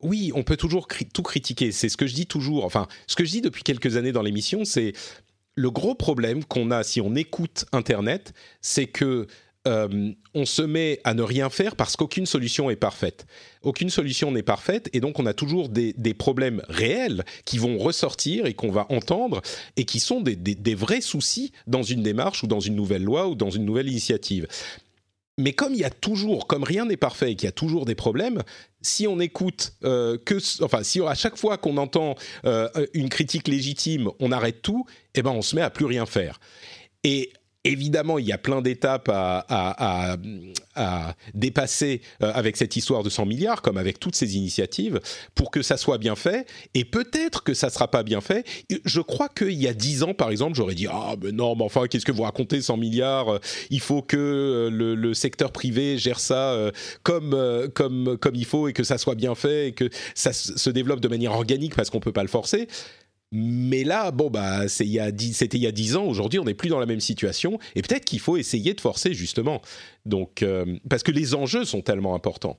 oui on peut toujours tout critiquer c'est ce que je dis toujours enfin ce que je dis depuis quelques années dans l'émission c'est le gros problème qu'on a si on écoute internet c'est que euh, on se met à ne rien faire parce qu'aucune solution est parfaite. Aucune solution n'est parfaite et donc on a toujours des, problèmes réels qui vont ressortir et qu'on va entendre et qui sont des, vrais soucis dans une démarche ou dans une nouvelle loi ou dans une nouvelle initiative. Mais comme il y a toujours, comme rien n'est parfait et qu'il y a toujours des problèmes, si on écoute euh, enfin, si à chaque fois qu'on entend euh, une critique légitime, on arrête tout, eh ben on se met à plus rien faire. Et Évidemment, il y a plein d'étapes à, dépasser euh, avec cette histoire de 100 milliards, comme avec toutes ces initiatives, pour que ça soit bien fait. Et peut-être que ça sera pas bien fait. Je crois qu'il y a 10 ans, par exemple, j'aurais dit Ah, non, mais enfin, qu'est-ce que vous racontez, 100 milliards euh, Il faut que euh, le, secteur privé gère ça comme, comme, comme il faut et que ça soit bien fait et que ça se développe de manière organique parce qu'on peut pas le forcer. Mais là, bon, bah, c'était il y a dix ans. Aujourd'hui, on n'est plus dans la même situation. Et peut-être qu'il faut essayer de forcer, justement. Donc, euh, parce que les enjeux sont tellement importants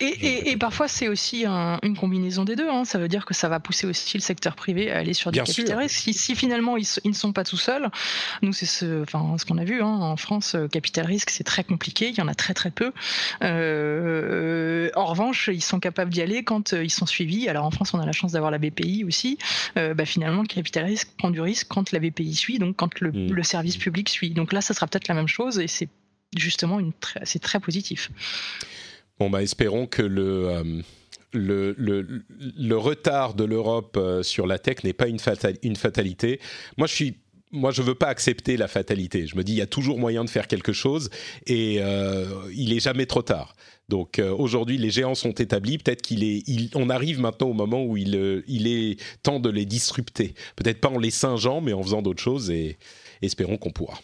et, parfois, c'est aussi une combinaison des deux. Hein. Ça veut dire que ça va pousser aussi le secteur privé à aller sur des capital risques. Si, finalement ils, ne sont pas tout seuls, nous c'est ce, enfin, ce qu'on a vu hein. en France, euh, capital risque c'est très compliqué. Il y en a très très peu. Euh, en revanche, ils sont capables d'y aller quand euh, ils sont suivis. Alors en France, on a la chance d'avoir la BPI aussi. bah, finalement, le capital risque prend du risque quand la BPI suit, donc quand le, mmh. le service public suit. Donc là, ça sera peut-être la même chose et c'est justement une c'est très positif. Bon, bah, espérons que le, euh, le, le, le, retard de l'Europe euh, sur la tech n'est pas une, une fatalité. Moi, je suis moi, je veux pas accepter la fatalité. Je me dis, il y a toujours moyen de faire quelque chose et euh, il est jamais trop tard. Donc aujourd'hui, les géants sont établis. Peut-être qu'il est, arrive maintenant au moment où il, il est temps de les disrupter. Peut-être pas en les singeant, mais en faisant d'autres choses. Et espérons qu'on pourra.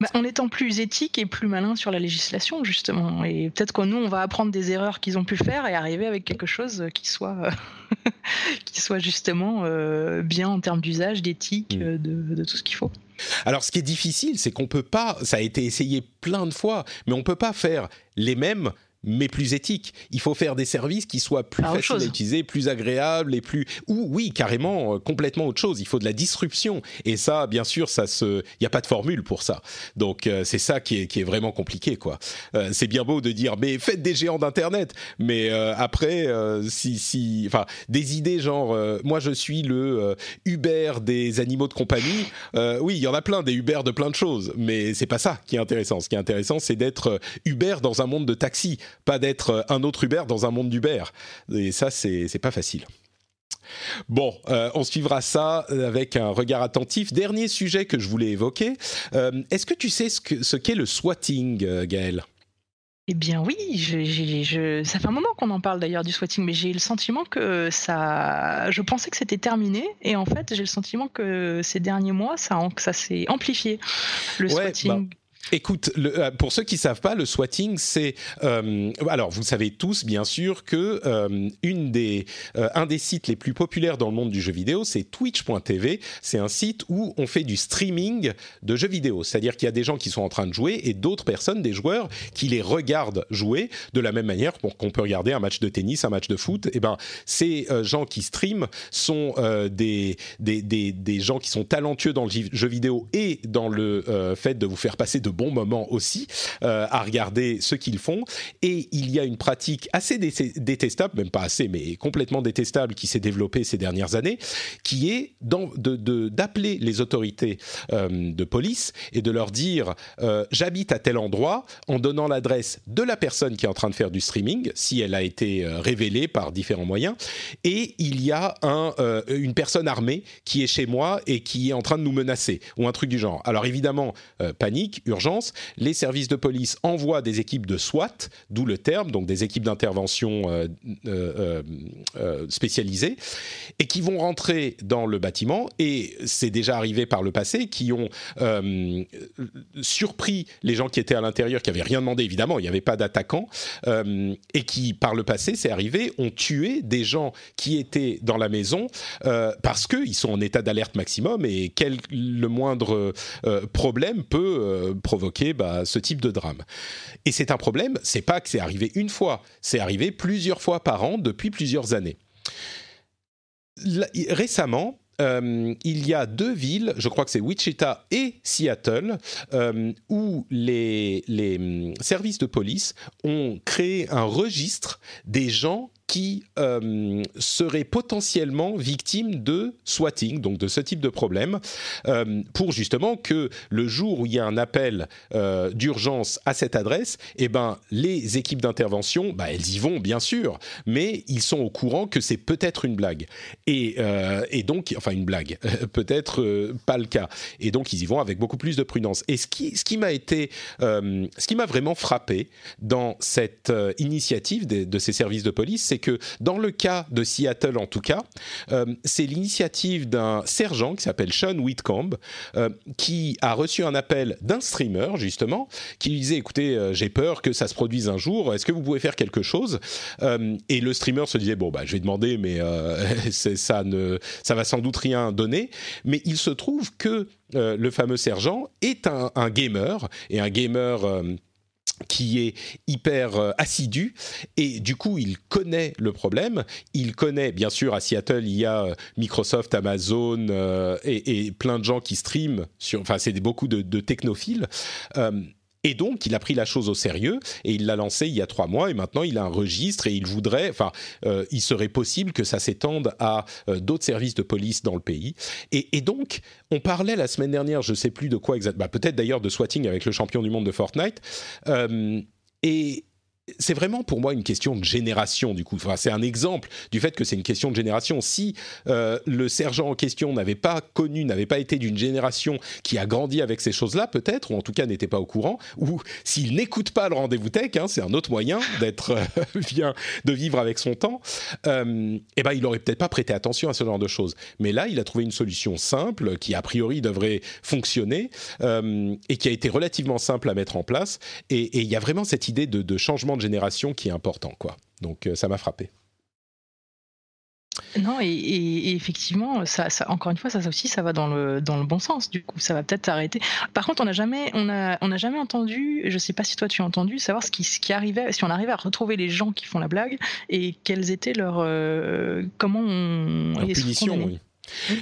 Bah, en étant plus éthique et plus malin sur la législation, justement. Et peut-être que nous, on va apprendre des erreurs qu'ils ont pu faire et arriver avec quelque chose qui soit, qui soit justement euh, bien en termes d'usage, d'éthique, mm. de, de, tout ce qu'il faut. Alors, ce qui est difficile, c'est qu'on peut pas, ça a été essayé plein de fois, mais on peut pas faire les mêmes mais plus éthique. Il faut faire des services qui soient plus Ah, faciles à utiliser, plus agréables et plus ou oui carrément euh, complètement autre chose. Il faut de la disruption et ça, bien sûr, ça se, il y a pas de formule pour ça. Donc euh, c'est ça qui est qui est vraiment compliqué quoi. Euh, c'est bien beau de dire mais faites des géants d'internet, mais euh, après euh, si si enfin des idées genre euh, moi je suis le euh, Uber des animaux de compagnie. Euh, oui, il y en a plein des Uber de plein de choses, mais c'est pas ça qui est intéressant. Ce qui est intéressant, c'est d'être Uber dans un monde de taxi, pas d'être euh, un autre Uber dans un monde d'Uber. Et ça, c'est pas facile. Bon, euh, on suivra ça avec un regard attentif. Dernier sujet que je voulais évoquer. Euh, Est-ce que tu sais ce que- ce qu'est le swatting, euh, Gaël Eh bien oui, je, j'ai- je- ça fait un moment qu'on en parle d'ailleurs du swatting, mais j'ai le sentiment que ça... Je pensais que c'était terminé, et en fait j'ai le sentiment que ces derniers mois, ça, ça s'est amplifié, le Ouais, swatting. Écoute, euh, pour ceux qui savent pas, le swatting, c'est euh, alors vous savez tous bien sûr que euh, une des un des sites les plus populaires dans le monde du jeu vidéo, c'est Twitch.tv. C'est un site où on fait du streaming de jeux vidéo, c'est-à-dire qu'il y a des gens qui sont en train de jouer et d'autres personnes, des joueurs, qui les regardent jouer de la même manière pour qu'on peut regarder un match de tennis, un match de foot. Et ben, ces gens qui streament sont des, des, des, des gens qui sont talentueux dans le jeu vidéo et dans le fait de vous faire passer de bons moments aussi euh, à regarder ce qu'ils font. Et il y a une pratique assez dé- détestable, même pas assez, mais complètement détestable, qui s'est développée ces dernières années, qui est de- de- d'appeler les autorités euh, de police et de leur dire euh, j'habite à tel endroit en donnant l'adresse de la personne qui est en train de faire du streaming, si elle a été révélée par différents moyens, et il y a un, une personne armée qui est chez moi et qui est en train de nous menacer, ou un truc du genre. Alors évidemment, panique, urgence, les services de police envoient des équipes de SWAT, d'où le terme, donc des équipes d'intervention euh, euh, euh, spécialisées, et qui vont rentrer dans le bâtiment, et c'est déjà arrivé par le passé, qui ont surpris les gens qui étaient à l'intérieur, qui avaient rien demandé, évidemment, il n'y avait pas d'attaquants, et qui, par le passé, c'est arrivé, ont tué des gens qui étaient dans la maison parce qu'ils sont en état d'alerte maximum et quel le moindre problème peut provoquer bah, ce type de drame. Et c'est un problème, c'est pas que c'est arrivé une fois, c'est arrivé plusieurs fois par an depuis plusieurs années. Récemment, euh, il y a deux villes, je crois que c'est Wichita et Seattle, euh, où les, les hum, services de police ont créé un registre des gens qui euh, seraient potentiellement victimes de swatting, donc de ce type de problème, euh, pour justement que le jour où il y a un appel euh, d'urgence à cette adresse, eh ben, les équipes d'intervention, bah, elles y vont bien sûr, mais ils sont au courant que c'est peut-être une blague. Et, et donc, enfin une blague, peut-être pas le cas. Et donc, ils y vont avec beaucoup plus de prudence. Et ce qui, ce qui m'a été, ce qui m'a vraiment frappé dans cette initiative de, de ces services de police, c'est que dans le cas de Seattle en tout cas, euh, c'est l'initiative d'un sergent qui s'appelle Sean Whitcomb, euh, qui a reçu un appel d'un streamer justement, qui lui disait écoutez, euh, j'ai peur que ça se produise un jour, est-ce que vous pouvez faire quelque chose? Et le streamer se disait bon bah je vais demander, mais ça ne, ça va sans doute rien donner. Mais il se trouve que le fameux sergent est un gamer et un gamer. Euh, qui est hyper euh, assidu et du coup il connaît le problème. Il connaît bien sûr à Seattle il y a euh, Microsoft, Amazon euh, et, plein de gens qui streament. Enfin c'est beaucoup de, de technophiles. Et donc, il a pris la chose au sérieux et il l'a lancé il y a trois mois et maintenant il a un registre et il voudrait, enfin, euh, il serait possible que ça s'étende à euh, d'autres services de police dans le pays. Et, donc, on parlait la semaine dernière, je sais plus de quoi exactement, peut-être d'ailleurs de swatting avec le champion du monde de Fortnite. Euh, et c'est vraiment pour moi une question de génération du coup. Enfin, c'est un exemple du fait que c'est une question de génération. Si euh, le sergent en question n'avait pas connu, n'avait pas été d'une génération qui a grandi avec ces choses-là, peut-être, ou en tout cas n'était pas au courant, ou s'il n'écoute pas le rendez-vous tech, hein, c'est un autre moyen d'être euh, bien, de vivre avec son temps. Euh, eh ben, il aurait peut-être pas prêté attention à ce genre de choses. Mais là, il a trouvé une solution simple qui a priori devrait fonctionner et qui a été relativement simple à mettre en place. Et il y a vraiment cette idée de, de changement de génération qui est important, quoi. Donc euh, ça m'a frappé. Non, et, effectivement, ça, encore une fois, ça, aussi, ça va dans le, dans le bon sens. Du coup, ça va peut-être arrêter. Par contre, on n'a jamais, on a, on a jamais entendu, je ne sais pas si toi tu as entendu, savoir ce qui, ce qui arrivait, si on arrivait à retrouver les gens qui font la blague et quelles étaient leurs, euh, comment on leur punition, oui.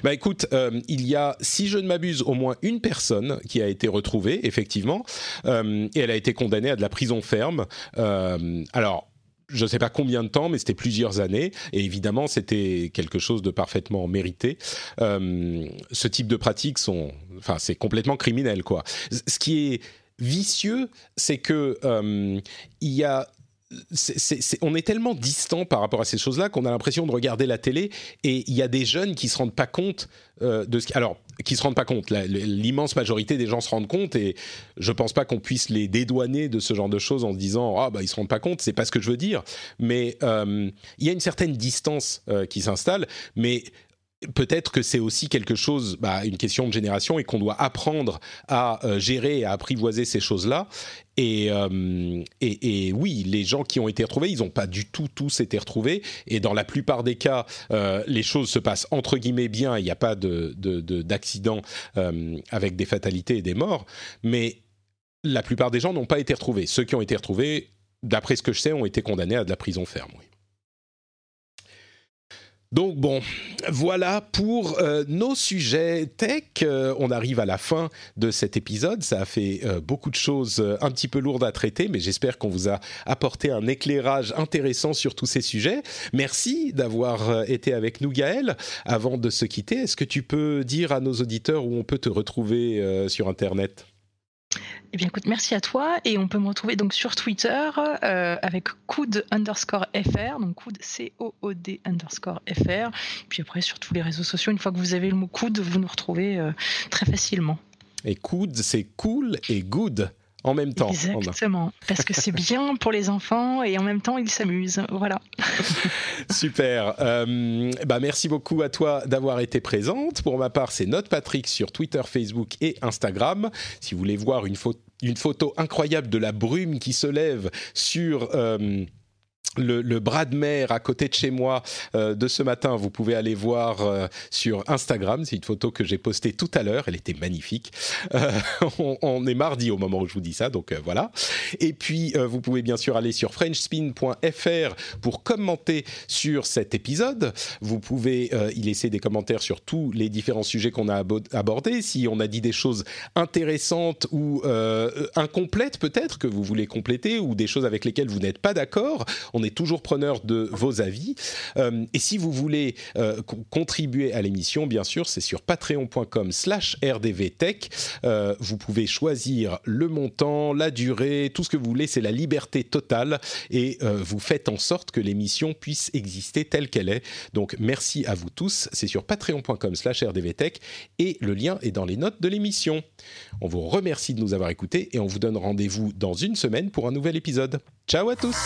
Bah écoute, euh, il y a, si je ne m'abuse, au moins une personne qui a été retrouvée, effectivement, euh, et elle a été condamnée à de la prison ferme. alors, je ne sais pas combien de temps, mais c'était plusieurs années. Et évidemment, c'était quelque chose de parfaitement mérité. Euh, ce type de pratiques sont, enfin, c'est complètement criminel, quoi. Ce qui est vicieux, c'est que euh, il y a on est tellement distant par rapport à ces choses-là qu'on a l'impression de regarder la télé et il y a des jeunes qui se rendent pas compte euh, de ce qui... Alors, qui se rendent pas compte. L'immense majorité des gens se rendent compte et je pense pas qu'on puisse les dédouaner de ce genre de choses en se disant ah bah ils se rendent pas compte. C'est pas ce que je veux dire. Mais euh, il y a une certaine distance euh, qui s'installe. Mais peut-être que c'est aussi quelque chose, bah, une question de génération et qu'on doit apprendre à euh, gérer et à apprivoiser ces choses-là. Euh, et, oui, les gens qui ont été retrouvés, ils n'ont pas du tout tous été retrouvés. Et dans la plupart des cas, euh, les choses se passent entre guillemets bien. Il n'y a pas d'accident de, avec des fatalités et des morts. Mais la plupart des gens n'ont pas été retrouvés. Ceux qui ont été retrouvés, d'après ce que je sais, ont été condamnés à de la prison ferme. Oui. Donc bon, voilà pour euh, nos sujets tech. Euh, on arrive à la fin de cet épisode. Ça a fait euh, beaucoup de choses un petit peu lourdes à traiter, mais j'espère qu'on vous a apporté un éclairage intéressant sur tous ces sujets. Merci d'avoir été avec nous, Gaël. Avant de se quitter, est-ce que tu peux dire à nos auditeurs où on peut te retrouver sur Internet? Eh bien, écoute, merci à toi. Et on peut me retrouver donc sur Twitter euh, avec coud underscore fr, donc coud C-O-O-D underscore fr. Puis après, sur tous les réseaux sociaux, une fois que vous avez le mot coud, vous nous retrouvez euh, très facilement. Et coud, c'est cool et good en même temps. Exactement, parce que c'est bien pour les enfants et en même temps ils s'amusent. Voilà. Super. Euh, bah merci beaucoup à toi d'avoir été présente. Pour ma part, c'est Note Patrick sur Twitter, Facebook et Instagram. Si vous voulez voir une, une photo incroyable de la brume qui se lève sur euh, le, bras de mer à côté de chez moi euh, de ce matin, vous pouvez aller voir euh, sur Instagram. C'est une photo que j'ai postée tout à l'heure. Elle était magnifique. Euh, on, est mardi au moment où je vous dis ça, donc voilà. Et puis, vous pouvez bien sûr aller sur frenchspin.fr pour commenter sur cet épisode. Vous pouvez y laisser des commentaires sur tous les différents sujets qu'on a abordés. Si on a dit des choses intéressantes ou incomplètes peut-être que vous voulez compléter ou des choses avec lesquelles vous n'êtes pas d'accord, on est toujours preneur de vos avis. Euh, et si vous voulez euh, contribuer à l'émission, bien sûr, c'est sur patreon.com slash rdvtech. Euh, vous pouvez choisir le montant, la durée, tout ce que vous voulez. C'est la liberté totale et vous faites en sorte que l'émission puisse exister telle qu'elle est. Donc, merci à vous tous. C'est sur patreon.com slash rdvtech et le lien est dans les notes de l'émission. On vous remercie de nous avoir écoutés et on vous donne rendez-vous dans une semaine pour un nouvel épisode. Ciao à tous